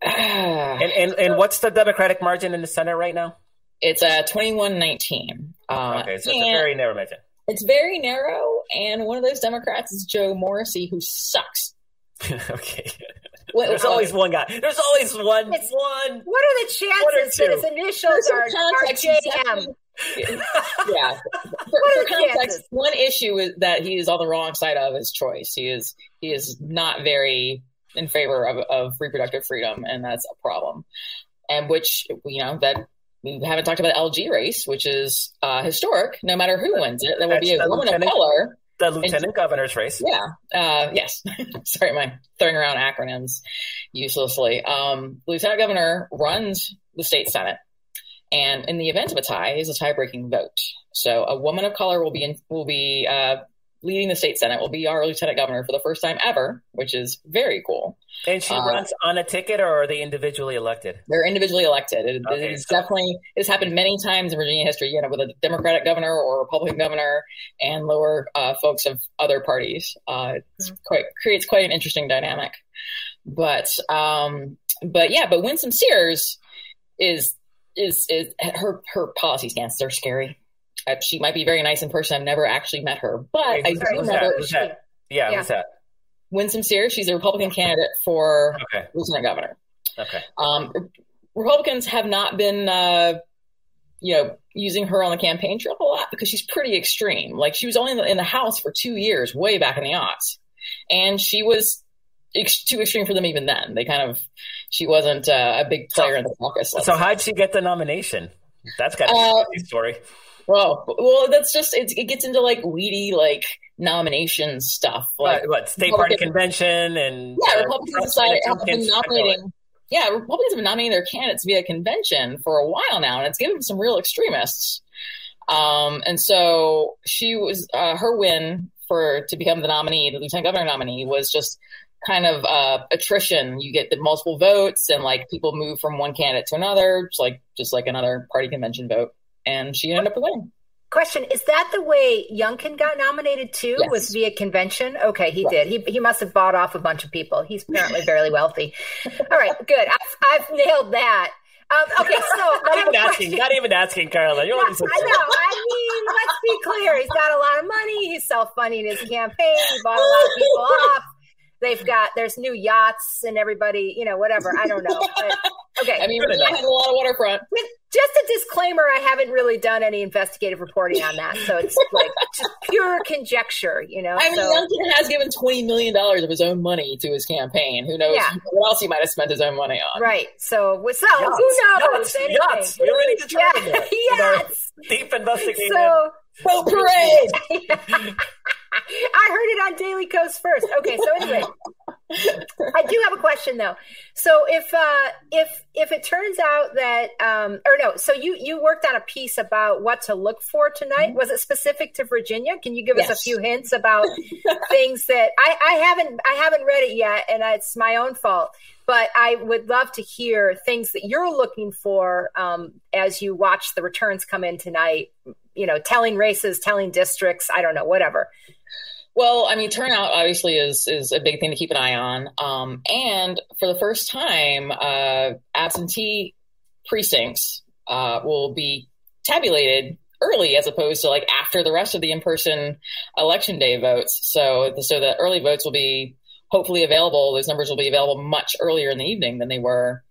And, and and what's the Democratic margin in the Senate right now? It's a 21 19. Uh, Okay, so it's a very narrow margin. it's very narrow, and one of those Democrats is Joe Morrissey, who sucks. okay. Well, There's always one guy. There's always one. It's- one. What are the chances that his initials are, some are JM? yeah. For, What for are the context, chances? one issue is that he is on the wrong side of his choice. He is he is not very in favor of, of reproductive freedom, and that's a problem. And which you know that we haven't talked about the LG race, which is uh, historic. No matter who wins it, there will be That's a the woman of lieutenant- color. The lieutenant governor's race. Yeah. Uh, yes. Sorry, my throwing around acronyms uselessly. Um, lieutenant governor runs the state senate, and in the event of a tie, is a tie-breaking vote. So a woman of color will be in, will be uh, leading the state senate. Will be our lieutenant governor for the first time ever, which is very cool. And she Uh, runs on a ticket, or are they individually elected? They're individually elected. It, Okay, it's so- definitely it has happened many times in Virginia history. You know, with a Democratic governor or Republican governor and lower uh, folks of other parties. Uh, it's quite creates quite an interesting dynamic. But um, but yeah, but Winsome Sears is is is her her policy stances are scary. Uh, she might be very nice in person. I've never actually met her, but Wait, I do? Who's that? remember that? Yeah, Yeah. who's that? Winsome Sears. She's a Republican candidate for Okay. lieutenant governor. Okay. Um, Republicans have not been, uh, you know, using her on the campaign trail a lot because she's pretty extreme. Like she was only in the, in the House for two years, way back in the aughts, and she was ex- too extreme for them even then. They kind of, she wasn't uh, a big player in the caucus. So how'd she get the nomination? That's got to be Uh, a story. Well, well, that's just it gets into like weedy like nomination stuff. Like What, what state party convention and Yeah, uh, Republicans decided have been nominating. Yeah, Republicans have been nominating their candidates via convention for a while now, and it's given some real extremists. Um, and so she was uh, her win for to become the nominee, the lieutenant governor nominee, was just kind of uh, attrition. You get the multiple votes, and like people move from one candidate to another, just like just like another party convention vote. And she ended up winning. Question: Is that the way Youngkin got nominated too? Yes. Was via convention? Okay, he Yeah. did. He he must have bought off a bunch of people. He's apparently fairly wealthy. All right, good. I've, I've nailed that. Um, okay, so I Not even asking. question. Not even asking, Carla. You're Yeah, only so I know. I mean, let's be clear. He's got a lot of money. He's self-funding his campaign. He bought a lot of people off. They've got there's new yachts and everybody, you know, whatever. I don't know. But, okay, I mean, Virginia has a lot of waterfront. Just a disclaimer i haven't really done any investigative reporting on that. So it's like just pure conjecture you know? I mean so, youngkin has given 20 million dollars of his own money to his campaign. Who knows yeah. what else he might have spent his own money on. Right. So so yachts, who knows? Yachts, yachts. we already determined yeah. that. Yes. deep investigation so boat parade. I heard it on Daily Kos first. Okay, so anyway, I do have a question though. So if uh, if if it turns out that um, or no, so you you worked on a piece about what to look for tonight. Was it specific to Virginia? Can you give yes. us a few hints about things that I, I haven't I haven't read it yet, and it's my own fault. But I would love to hear things that you're looking for um, as you watch the returns come in tonight. You know, telling races, telling districts. I don't know, whatever. Well, I mean, turnout obviously is is a big thing to keep an eye on. Um, and for the first time, uh, absentee precincts uh, will be tabulated early as opposed to like after the rest of the in-person election day votes. So, so the early votes will be hopefully available. Those numbers will be available much earlier in the evening than they were,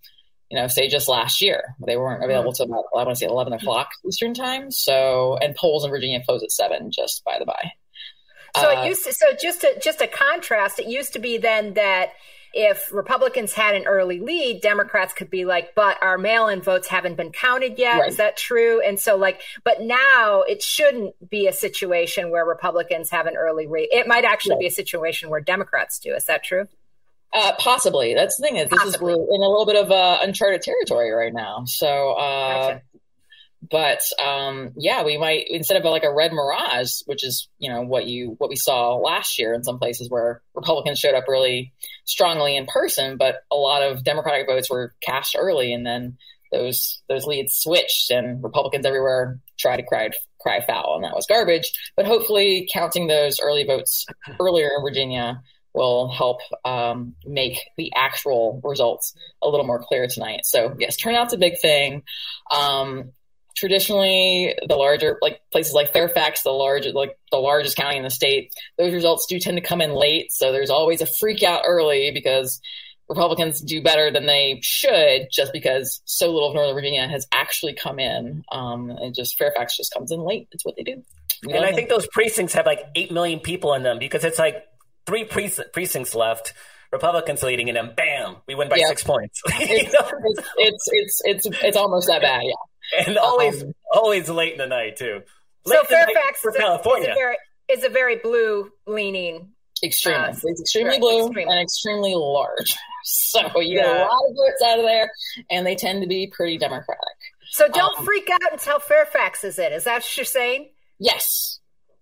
you know, say just last year. They weren't available mm-hmm. about I want to say eleven o'clock Eastern time. So, and polls in Virginia close at seven. Just by the by. So it uh, used to, so just to just a contrast, it used to be then that if Republicans had an early lead, Democrats could be like, but our mail in votes haven't been counted yet. Right. Is that true? And so, like, but now it shouldn't be a situation where Republicans have an early lead. It might actually right. be a situation where Democrats do. Is that true? Uh, possibly. That's the thing is, this possibly. is we're in a little bit of uh, uncharted territory right now. So, uh, gotcha but um, yeah, we might instead of like a red mirage, which is you know what you what we saw last year in some places where Republicans showed up really strongly in person, but a lot of Democratic votes were cast early, and then those those leads switched, and Republicans everywhere tried to cry cry foul, and that was garbage. But hopefully, counting those early votes earlier in Virginia will help um, make the actual results a little more clear tonight. So yes, turnout's a big thing. Um, traditionally the larger like places like Fairfax, the large like the largest county in the state, those results do tend to come in late. So there's always a freak out early because Republicans do better than they should just because so little of Northern Virginia has actually come in. Um, and just Fairfax just comes in late. It's what they do. We and I think those precincts have like 8 million people in them because it's like three precincts left. Republicans leading, and then bam, we win by yeah. six points. it's, it's, it's, it's, it's almost that bad, yeah and always um, always late in the night too. Late so Fairfax for California is a very, is a very blue leaning. Extremely, uh, it's extremely right, blue extremely. and extremely large. So you yeah. get a lot of votes out of there, and they tend to be pretty democratic. So don't um, freak out until Fairfax is it. Is that what you're saying? Yes.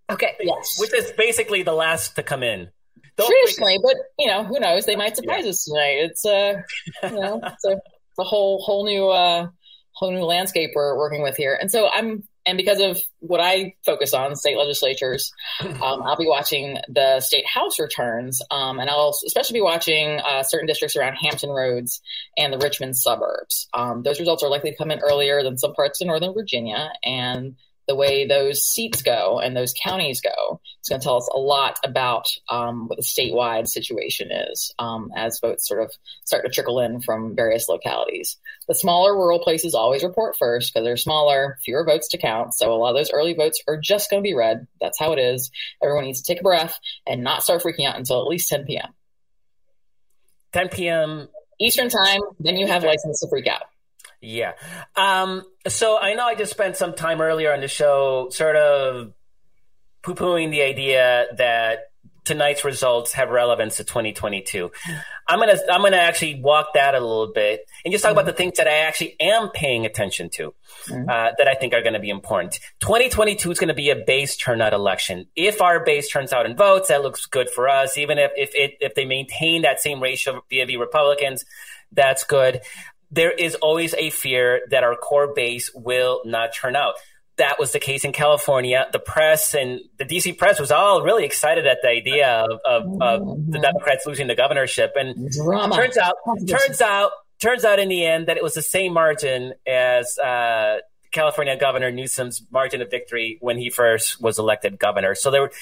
Okay. Yes. Which is basically the last to come in. Don't Traditionally, but you know, who knows? They might surprise yeah. us tonight. It's uh, you know, it's a, it's a whole whole new uh whole new landscape we're working with here. And so I'm, and because of what I focus on, state legislatures, um, I'll be watching the state house returns, um, and I'll especially be watching uh, certain districts around Hampton Roads and the Richmond suburbs. Um, those results are likely to come in earlier than some parts of Northern Virginia, and the way those seats go and those counties go. It's going to tell us a lot about um, what the statewide situation is um, as votes sort of start to trickle in from various localities. The smaller rural places always report first because they're smaller, fewer votes to count. So a lot of those early votes are just going to be red. That's how it is. Everyone needs to take a breath and not start freaking out until at least 10 p.m. 10 p.m. Eastern time, then you have license to freak out. Yeah. Um, so I know I just spent some time earlier on the show sort of poo pooing the idea that tonight's results have relevance to 2022. I'm gonna I'm gonna actually walk that a little bit and just talk mm-hmm. about the things that I actually am paying attention to mm-hmm. uh, that I think are going to be important. 2022 is going to be a base turnout election. If our base turns out in votes, that looks good for us. Even if if it, if they maintain that same ratio via the Republicans, that's good there is always a fear that our core base will not turn out. That was the case in California. The press and the DC press was all really excited at the idea of, of, of the Democrats losing the governorship. And Drama. turns out, turns out, turns out in the end that it was the same margin as uh, California Governor Newsom's margin of victory when he first was elected governor. So there were,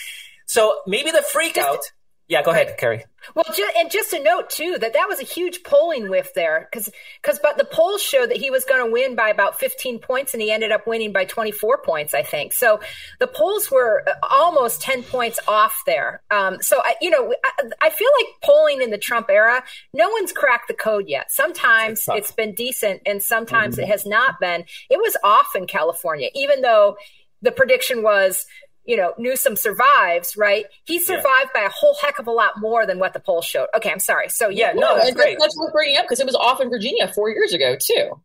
so maybe the freak out Yeah, go ahead, Kerry. Well, ju- and just a note too that that was a huge polling whiff there because because but the polls showed that he was going to win by about 15 points and he ended up winning by 24 points, I think. So the polls were uh, almost 10 points off there. Um, so I, you know, I, I, feel like polling in the Trump era, no one's cracked the code yet. Sometimes it's, it's been decent and sometimes mm-hmm. it has not been. It was off in California, even though the prediction was you know, Newsom survives, right? He survived yeah. by a whole heck of a lot more than what the polls showed. Okay, I'm sorry. So yeah, no, that's, great. That's worth bringing up because it was off in Virginia four years ago too.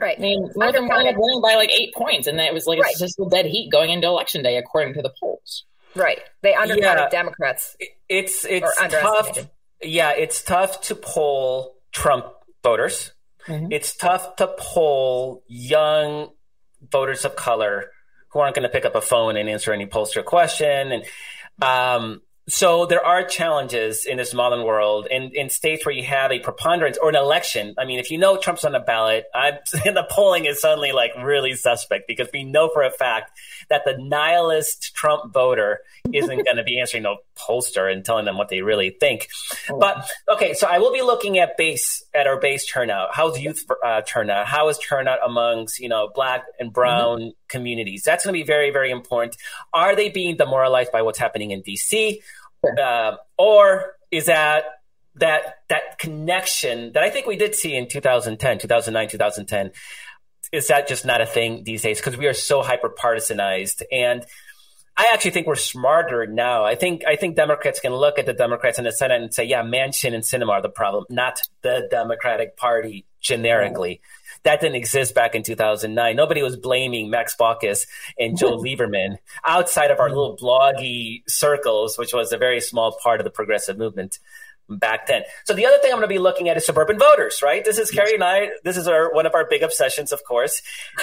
Right. I mean, Northern Virginia winning by like eight points, and it was like right. just a dead heat going into election day, according to the polls. Right. They undercounted yeah. Democrats. It's it's tough. Yeah, it's tough to poll Trump voters. Mm-hmm. It's tough to poll young voters of color who aren't going to pick up a phone and answer any pollster question. And um, so there are challenges in this modern world in, in states where you have a preponderance or an election. I mean, if you know Trump's on the ballot, I, the polling is suddenly like really suspect because we know for a fact that the nihilist Trump voter isn't going to be answering no pollster and telling them what they really think. Oh. But okay, so I will be looking at base at our base turnout. How's youth uh, turnout? How is turnout amongst you know black and brown mm-hmm. communities? That's going to be very very important. Are they being demoralized by what's happening in DC? Uh, or is that that that connection that I think we did see in 2010, 2009, 2010? Is that just not a thing these days? Because we are so hyper partisanized and. I actually think we're smarter now. I think I think Democrats can look at the Democrats in the Senate and say, yeah, Manchin and Sinema are the problem, not the Democratic Party generically. That didn't exist back in 2009. Nobody was blaming Max Baucus and Joe Lieberman outside of our little bloggy circles, which was a very small part of the progressive movement back then. So the other thing I'm going to be looking at is suburban voters, right? This is Kerry and I. This is our one of our big obsessions, of course.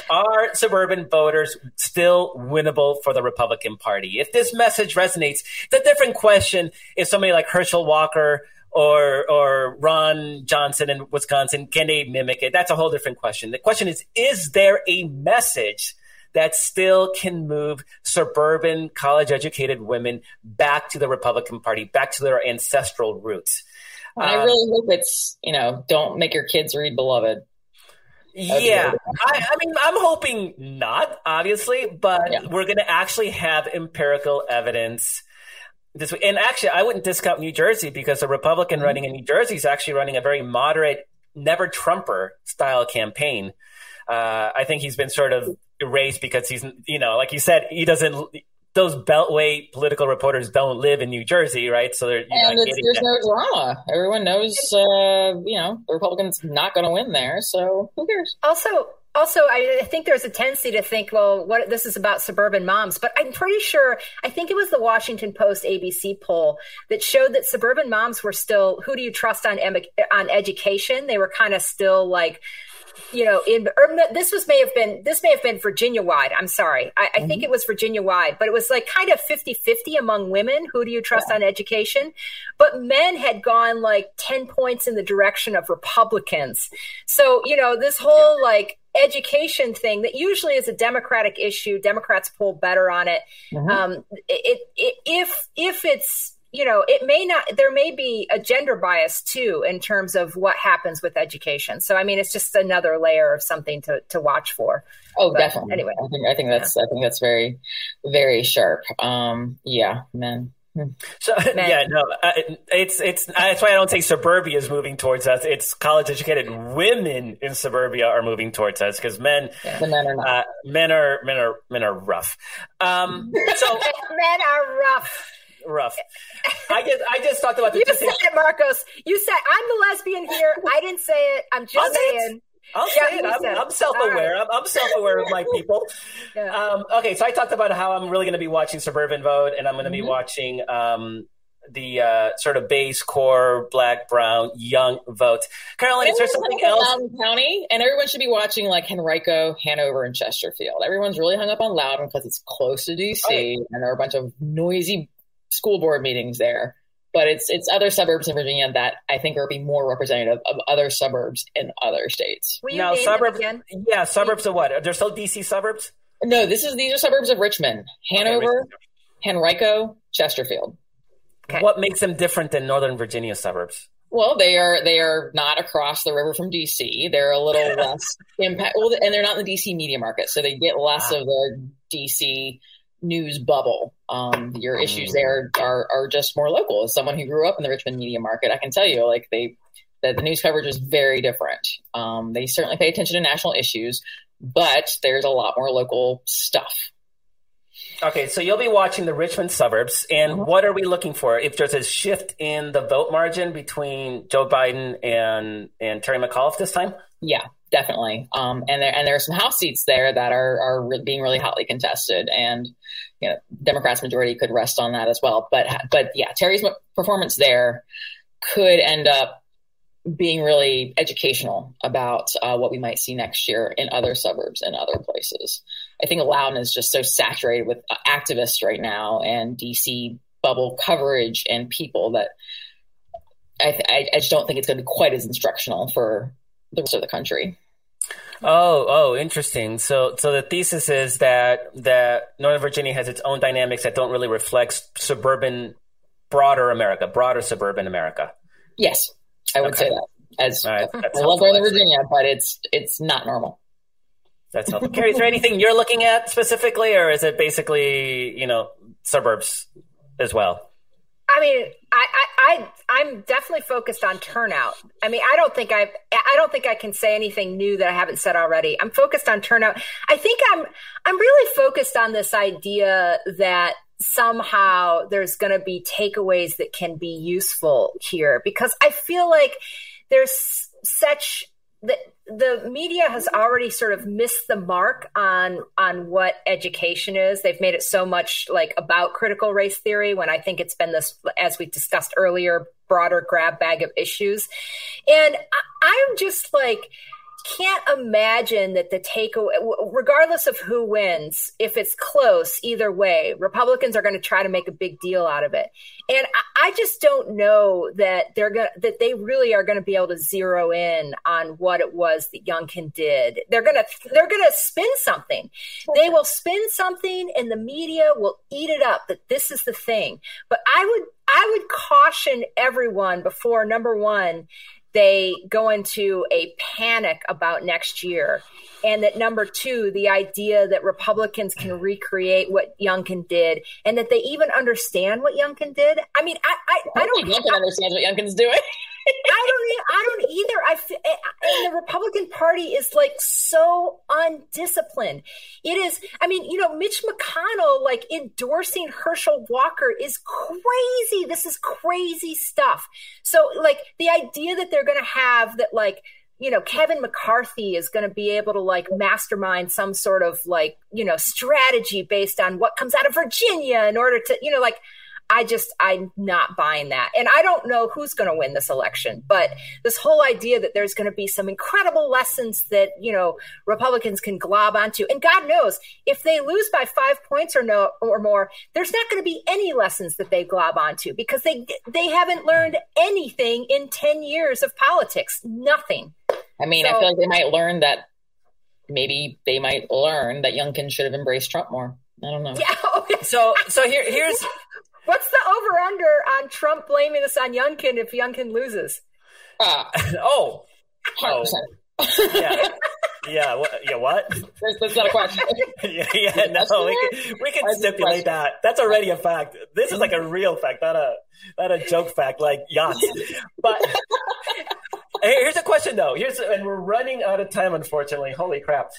Are suburban voters still winnable for the Republican Party? If this message resonates, the different question is somebody like Herschel Walker or or Ron Johnson in Wisconsin, can they mimic it? That's a whole different question. The question is, is there a message that still can move suburban college educated women back to the Republican Party, back to their ancestral roots? I um, really hope it's, you know, don't make your kids read Beloved. yeah, I, I, mean, I'm hoping not, obviously, but yeah. we're going to actually have empirical evidence this week. and actually I wouldn't discount New Jersey because the Republican mm-hmm. running in New Jersey is actually running a very moderate, never Trumper style campaign. Uh, I think he's been sort of erased because he's you know like you said he doesn't. Those Beltway political reporters don't live in New Jersey, right? So they're and there's that. no drama. Everyone knows, uh, you know, the Republicans not going to win there. So who cares? Also, also I, think there's a tendency to think well what this is about suburban moms but i'm pretty sure i think it was the washington post abc poll that showed that suburban moms were still who do you trust on on education they were kind of still like you know, in or this was may have been this may have been Virginia wide. I'm sorry, I, I mm-hmm. think it was Virginia wide, but it was like kind of 50-50 among women. Who do you trust yeah. on education? But men had gone like ten points in the direction of Republicans. So you know, this whole like education thing that usually is a democratic issue democrats pull better on it mm-hmm. um, it, it, if if it's you know, it may not, there may be a gender bias too in terms of what happens with education. So, I mean, it's just another layer of something to, to watch for. Oh, but definitely. Anyway, I think, I think that's, yeah. I think that's very, very sharp. Um, yeah, men. Hmm. So men. yeah, no, uh, it's it's that's why I don't say suburbia is moving towards us. It's college educated women in suburbia are moving towards us because men, yeah. the men are not. Uh, men are men are men are rough. Um, so men are rough rough. I just I just talked about the You said it, Markos. You said I'm the lesbian here. I didn't say it. I'm just saying. I'll say yeah, it. I'm, I'm, self-aware. Right. I'm, I'm, self-aware of my people. yeah. um, okay, so I talked about how I'm really going to be watching Suburban Vote, and I'm going to mm-hmm. be watching um, the uh, sort of base core black, brown, young vote. Caroline, is there something else? Loudoun County, and everyone should be watching like Henrico, Hanover, and Chesterfield. Everyone's really hung up on Loudoun because it's close to DC, oh. and there are a bunch of noisy school board meetings there. But it's it's other suburbs in Virginia that I think are be more representative of other suburbs in other states. now, suburbs, yeah, suburbs of what? Are there still DC suburbs? No, this is these are suburbs of Richmond, Hanover, okay, Henrico, Chesterfield. Okay. What makes them different than Northern Virginia suburbs? Well, they are they are not across the river from DC. They're a little less impact. Well, and they're not in the DC media market, so they get less ah. of the DC news bubble. Um, your issues there are are just more local. As someone who grew up in the Richmond media market, I can tell you, like they that the news coverage is very different. Um, they certainly pay attention to national issues, but there's a lot more local stuff. Okay, so you'll be watching the Richmond suburbs, and mm-hmm. what are we looking for? If there's a shift in the vote margin between Joe Biden and and Terry McAuliffe this time? Yeah, definitely. Um, and there and there are some House seats there that are are re- being really hotly contested, and you know, Democrats' majority could rest on that as well. But but yeah, Terry's performance there could end up being really educational about uh, what we might see next year in other suburbs and other places. I think Loudoun is just so saturated with uh, activists right now and DC bubble coverage and people that I, th- I just don't think it's going to be quite as instructional for the rest of the country. Oh, oh, interesting. So, so the thesis is that that Northern Virginia has its own dynamics that don't really reflect suburban, broader America, broader suburban America. Yes, I would okay. say that. As right, I love Northern Virginia, but it's it's not normal. That's helpful. Kerry, is there anything you're looking at specifically, or is it basically you know suburbs as well? I mean, I, I, I, am definitely focused on turnout. I mean, I don't think I've, I don't think I can say anything new that I haven't said already. I'm focused on turnout. I think I'm, I'm really focused on this idea that somehow there's going to be takeaways that can be useful here because I feel like there's such the the media has already sort of missed the mark on on what education is. They've made it so much like about critical race theory when I think it's been this, as we discussed earlier, broader grab bag of issues. And I, I'm just like can't imagine that the takeaway, regardless of who wins, if it's close either way, Republicans are going to try to make a big deal out of it. And I just don't know that they're going that they really are going to be able to zero in on what it was that Youngkin did. They're going to they're going to spin something. They will spin something, and the media will eat it up. That this is the thing. But I would I would caution everyone before number one they go into a panic about next year. And that number two, the idea that Republicans can recreate what Youngkin did and that they even understand what Youngkin did. I mean, I, I, I, I don't think Youngkin understands what Youngkin's doing. I don't. I don't either. Eh, I and the Republican Party is like so undisciplined. It is. I mean, you know, Mitch McConnell like endorsing Herschel Walker is crazy. This is crazy stuff. So, like the idea that they're going to have that, like you know, Kevin McCarthy is going to be able to like mastermind some sort of like, you know, strategy based on what comes out of Virginia in order to, you know, like I just, I'm not buying that. And I don't know who's going to win this election, but this whole idea that there's going to be some incredible lessons that, you know, Republicans can glob onto. And God knows if they lose by five points or no, or more, there's not going to be any lessons that they glob onto because they, they haven't learned anything in 10 years of politics. Nothing. I mean, so, I feel like they might learn that maybe they might learn that Youngkin should have embraced Trump more. I don't know. Yeah. So, so here, here's What's the over under on Trump blaming this on Youngkin if Youngkin loses? Uh, oh, oh. yeah. Yeah, what, yeah, what? That's, that's not a question. yeah, yeah, no, we can, we can stipulate that. That's already a fact. This is like a real fact, not a not a joke fact like yachts. But here's a question though. Here's and we're running out of time, unfortunately. Holy crap!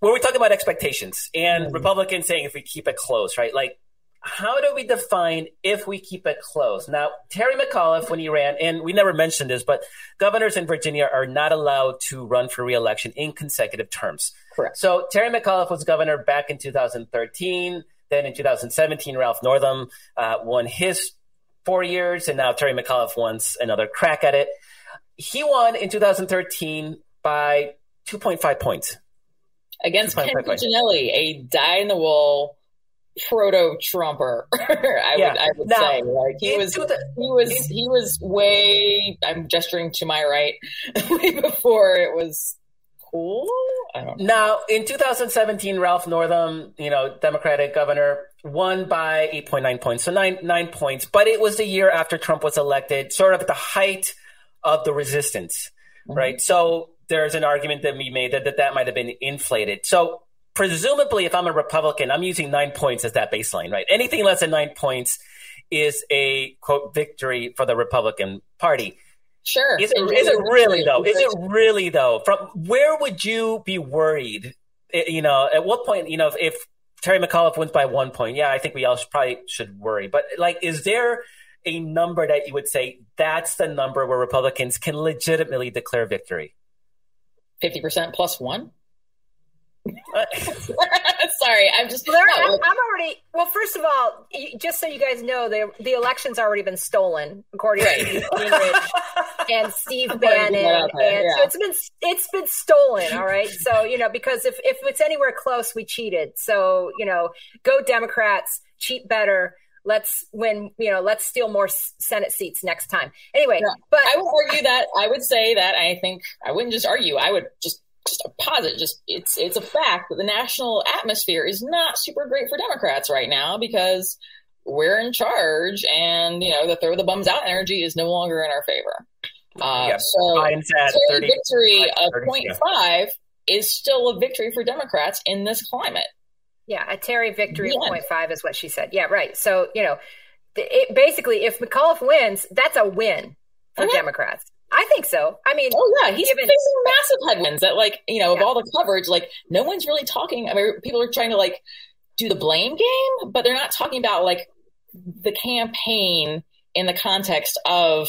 When we talk about expectations and mm-hmm. Republicans saying if we keep it close, right? Like how do we define if we keep it close? Now, Terry McAuliffe, when he ran, and we never mentioned this, but governors in Virginia are not allowed to run for reelection in consecutive terms. Correct. So Terry McAuliffe was governor back in 2013. Then in 2017, Ralph Northam uh, won his four years, and now Terry McAuliffe wants another crack at it. He won in 2013 by 2.5 points. Against Ken Cuccinelli, a die in the wool proto Trumper. I yeah. would I would now, say like he was the, he was he was way I'm gesturing to my right way before it was cool. I don't know. Now, in 2017, Ralph Northam, you know, Democratic governor, won by 8.9 points, so nine nine points. But it was the year after Trump was elected, sort of at the height of the resistance, mm-hmm. right? So there's an argument that we made that that, that might have been inflated. So presumably, if I'm a Republican, I'm using nine points as that baseline, right? Anything less than nine points is a quote victory for the Republican Party. Sure. Is it, is it really though? Is it really though? From where would you be worried? Eh, you know, at what point? You know, if, if Terry McAuliffe wins by one point, yeah, I think we all should, probably should worry. But like, is there a number that you would say that's the number where Republicans can legitimately declare victory? Fifty percent plus one. Sorry, I'm just. Well, I'm, I'm, already. Well, first of all, just so you guys know, the the election's already been stolen, according right. to Gingrich and Steve Bannon, and yeah. so it's been it's been stolen. All right, so you know because if if it's anywhere close, we cheated. So you know, go Democrats, cheat better let's win you know let's steal more senate seats next time anyway yeah. but i would argue that i would say that i think i wouldn't just argue i would just just a posit. Just it's it's a fact that the national atmosphere is not super great for Democrats right now because we're in charge, and you know the throw the bums out energy is no longer in our favor. Uh, yep. So, a victory of 0.5 is still a victory for Democrats in this climate. Yeah, a Terry victory yeah. of 0.5 is what she said. Yeah, right. So you know, it, basically, if McAuliffe wins, that's a win for uh-huh. Democrats. I think so. I mean, oh yeah, he's given, facing massive headwinds that, like, you know, yeah. of all the coverage, like, no one's really talking. I mean, people are trying to like do the blame game, but they're not talking about like the campaign in the context of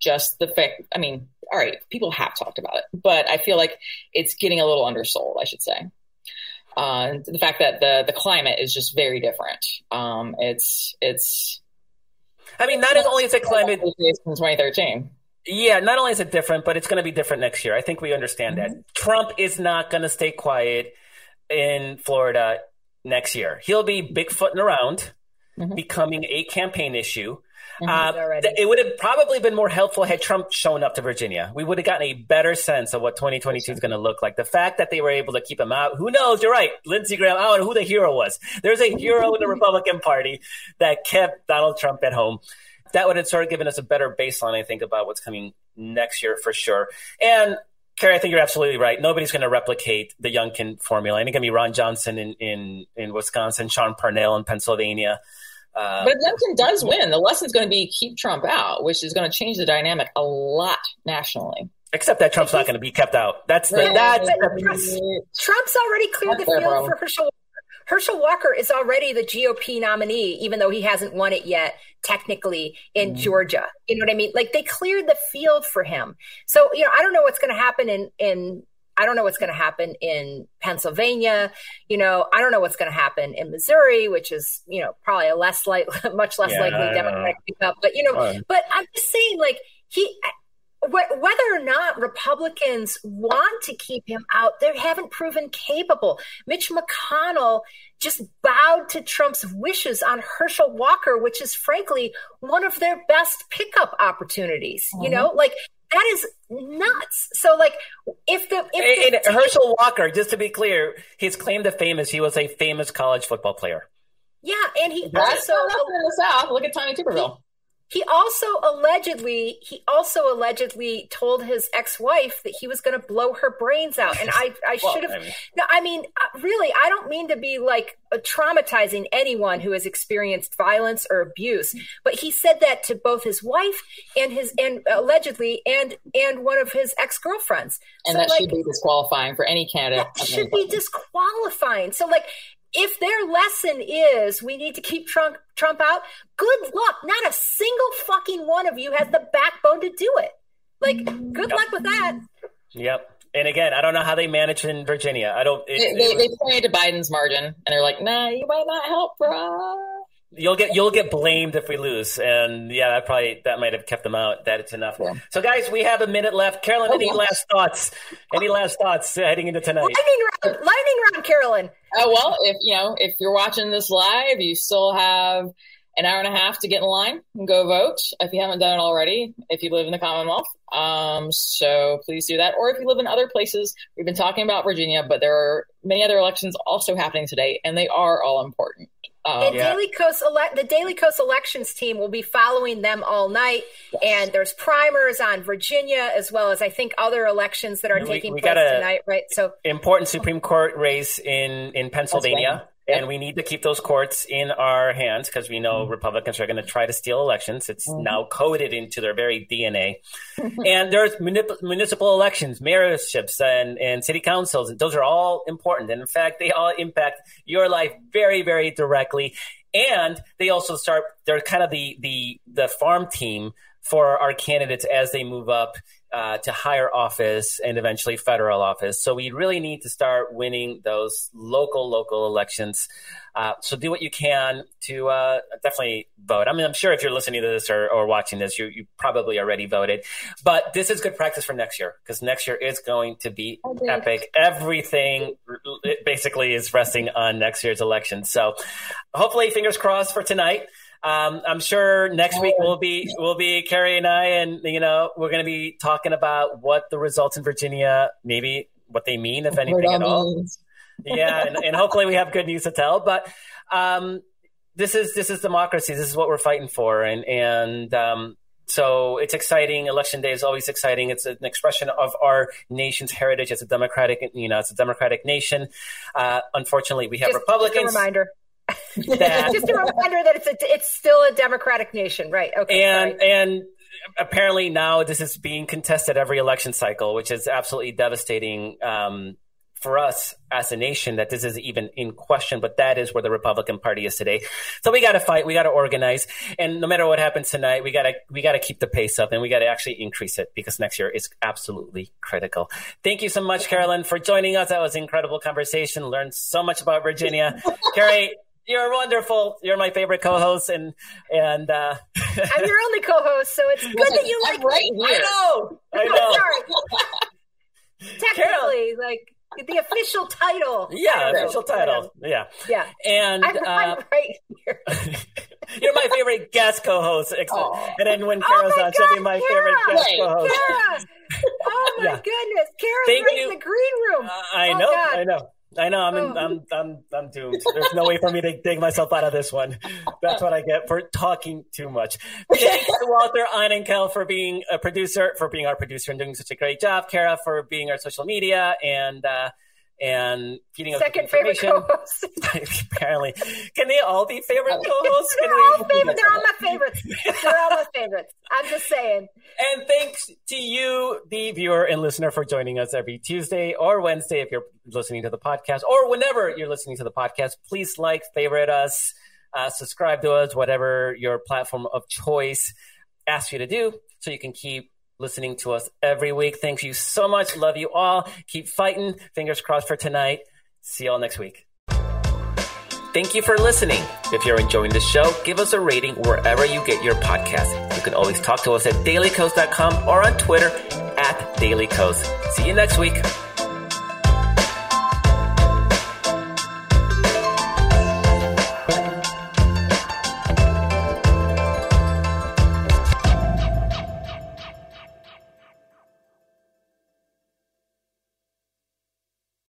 just the fact. I mean, all right, people have talked about it, but I feel like it's getting a little undersold. I should say. Uh, the fact that the the climate is just very different. Um, it's it's. I mean, not only is it climate in 2013. Yeah, not only is it different, but it's going to be different next year. I think we understand mm-hmm. that. Trump is not going to stay quiet in Florida next year. He'll be bigfooting around, mm-hmm. becoming a campaign issue. Mm-hmm. Uh, it would have probably been more helpful had Trump shown up to Virginia. We would have gotten a better sense of what 2022 is going to look like. The fact that they were able to keep him out, who knows? You're right. Lindsey Graham, I don't know who the hero was. There's a hero in the Republican Party that kept Donald Trump at home that would have sort of given us a better baseline, I think, about what's coming next year for sure. And Kerry, I think you're absolutely right. Nobody's going to replicate the Youngkin formula. I think going to be Ron Johnson in, in, in Wisconsin, Sean Parnell in Pennsylvania. Uh, but Youngkin does win. The lesson's going to be keep Trump out, which is going to change the dynamic a lot nationally. Except that Trump's not going to be kept out. That's the, right. that's the, Trump's already cleared that's the field for Herschel Herschel Walker is already the GOP nominee, even though he hasn't won it yet, technically in mm. Georgia. You know what I mean? Like they cleared the field for him. So, you know, I don't know what's going to happen in, in, I don't know what's going to happen in Pennsylvania. You know, I don't know what's going to happen in Missouri, which is, you know, probably a less like, much less yeah, likely Democratic pickup. But, you know, but I'm just saying, like, he, whether or not Republicans want to keep him out, they haven't proven capable. Mitch McConnell just bowed to Trump's wishes on Herschel Walker, which is frankly one of their best pickup opportunities. Mm-hmm. You know, like that is nuts. So, like, if the if the, Herschel Walker, just to be clear, his claim to fame is he was a famous college football player. Yeah, and he That's also in the South. Look at Tommy Tuberville. He also allegedly he also allegedly told his ex-wife that he was going to blow her brains out and I I well, should have I mean, no I mean uh, really I don't mean to be like uh, traumatizing anyone who has experienced violence or abuse but he said that to both his wife and his and allegedly and and one of his ex-girlfriends. And so that like, should be disqualifying for any candidate that should be disqualifying. So like if their lesson is we need to keep Trump, Trump out, good luck. Not a single fucking one of you has the backbone to do it. Like, good yep. luck with that. Yep. And again, I don't know how they manage in Virginia. I don't. It, they, they, they pointed to Biden's margin, and they're like, "Nah, you might not help, bro." You'll get you'll get blamed if we lose, and yeah, that probably that might have kept them out. That it's enough. Yeah. So, guys, we have a minute left. Carolyn, oh, any yeah. last thoughts? Any last thoughts uh, heading into tonight? Lightning round, lightning round, Carolyn. Oh well, if you know if you're watching this live, you still have an hour and a half to get in line and go vote if you haven't done it already, if you live in the Commonwealth. Um, so please do that. Or if you live in other places, we've been talking about Virginia, but there are many other elections also happening today, and they are all important. Um, and yeah. Daily Kos ele- the Daily Kos elections team will be following them all night. Yes. And there's primers on Virginia as well as I think other elections that are we, taking we place tonight, right? So important Supreme Court race in in Pennsylvania. And we need to keep those courts in our hands because we know mm-hmm. Republicans are going to try to steal elections. It's mm-hmm. now coded into their very DNA. and there's munip- municipal elections, mayorships, and, and city councils. And those are all important. And in fact, they all impact your life very, very directly. And they also start, they're kind of the, the, the farm team for our candidates as they move up uh, to higher office and eventually federal office. So we really need to start winning those local, local elections. Uh, so do what you can to uh, definitely vote. I mean, I'm sure if you're listening to this or, or watching this, you, you probably already voted. But this is good practice for next year because next year is going to be okay. epic. Everything basically is resting on next year's election. So hopefully, fingers crossed for tonight. Um, I'm sure next week we'll be we'll be Kerry and I, and you know we're going to be talking about what the results in Virginia, maybe what they mean, if anything at all. yeah, and, and, hopefully we have good news to tell. But um, this is this is democracy. This is what we're fighting for, and and um, so it's exciting. Election day is always exciting. It's an expression of our nation's heritage. It's a democratic, you know, it's a democratic nation. Uh, unfortunately, we have just, Republicans. Just a reminder. That, just a reminder that it's a, it's still a democratic nation, right? Okay, and sorry. and apparently now this is being contested every election cycle, which is absolutely devastating. Um, for us as a nation that this is even in question, but that is where the Republican Party is today. So we got to fight, we got to organize, and no matter what happens tonight, we got to we got to keep the pace up, and we got to actually increase it because next year is absolutely critical. Thank you so much, Carolyn, for joining us. That was an incredible conversation. Learned so much about Virginia, Kerry. You're wonderful. You're my favorite co-host, and and uh, I'm your only co-host, so it's good that you like right me. Here. I know. I know. Technically, Carol. like the official title. Yeah, official title. Yeah. Yeah. And I'm, uh, I'm right here. you're my favorite guest co-host. And then when Carol's oh on, God, she'll be my Kara. favorite guest co-host. Kara. Oh my yeah. goodness. Kara's Thank right you. in the green room. Uh, I oh, know. God. I know. I know I'm, in, oh. I'm I'm I'm doomed. There's no way for me to dig myself out of this one. That's what I get for talking too much. Thanks to Walter Einenkel for being a producer, for being our producer and doing such a great job. Kara for being our social media, and uh, and feeding second favorite co-host. Apparently, can they all be favorite co-hosts? they're, all favorite, they're all my favorites. They're all my favorites. I'm just saying. And thanks to you, the viewer and listener, for joining us every Tuesday or Wednesday if you're listening to the podcast, or whenever you're listening to the podcast. Please like, favorite us, uh, subscribe to us, whatever your platform of choice asks you to do, so you can keep listening to us every week. Thank you so much. Love you all. Keep fighting. Fingers crossed for tonight. See you all next week. Thank you for listening. If you're enjoying the show, give us a rating wherever you get your podcast. You can always talk to us at dailykos.com or on Twitter at dailykos. See you next week.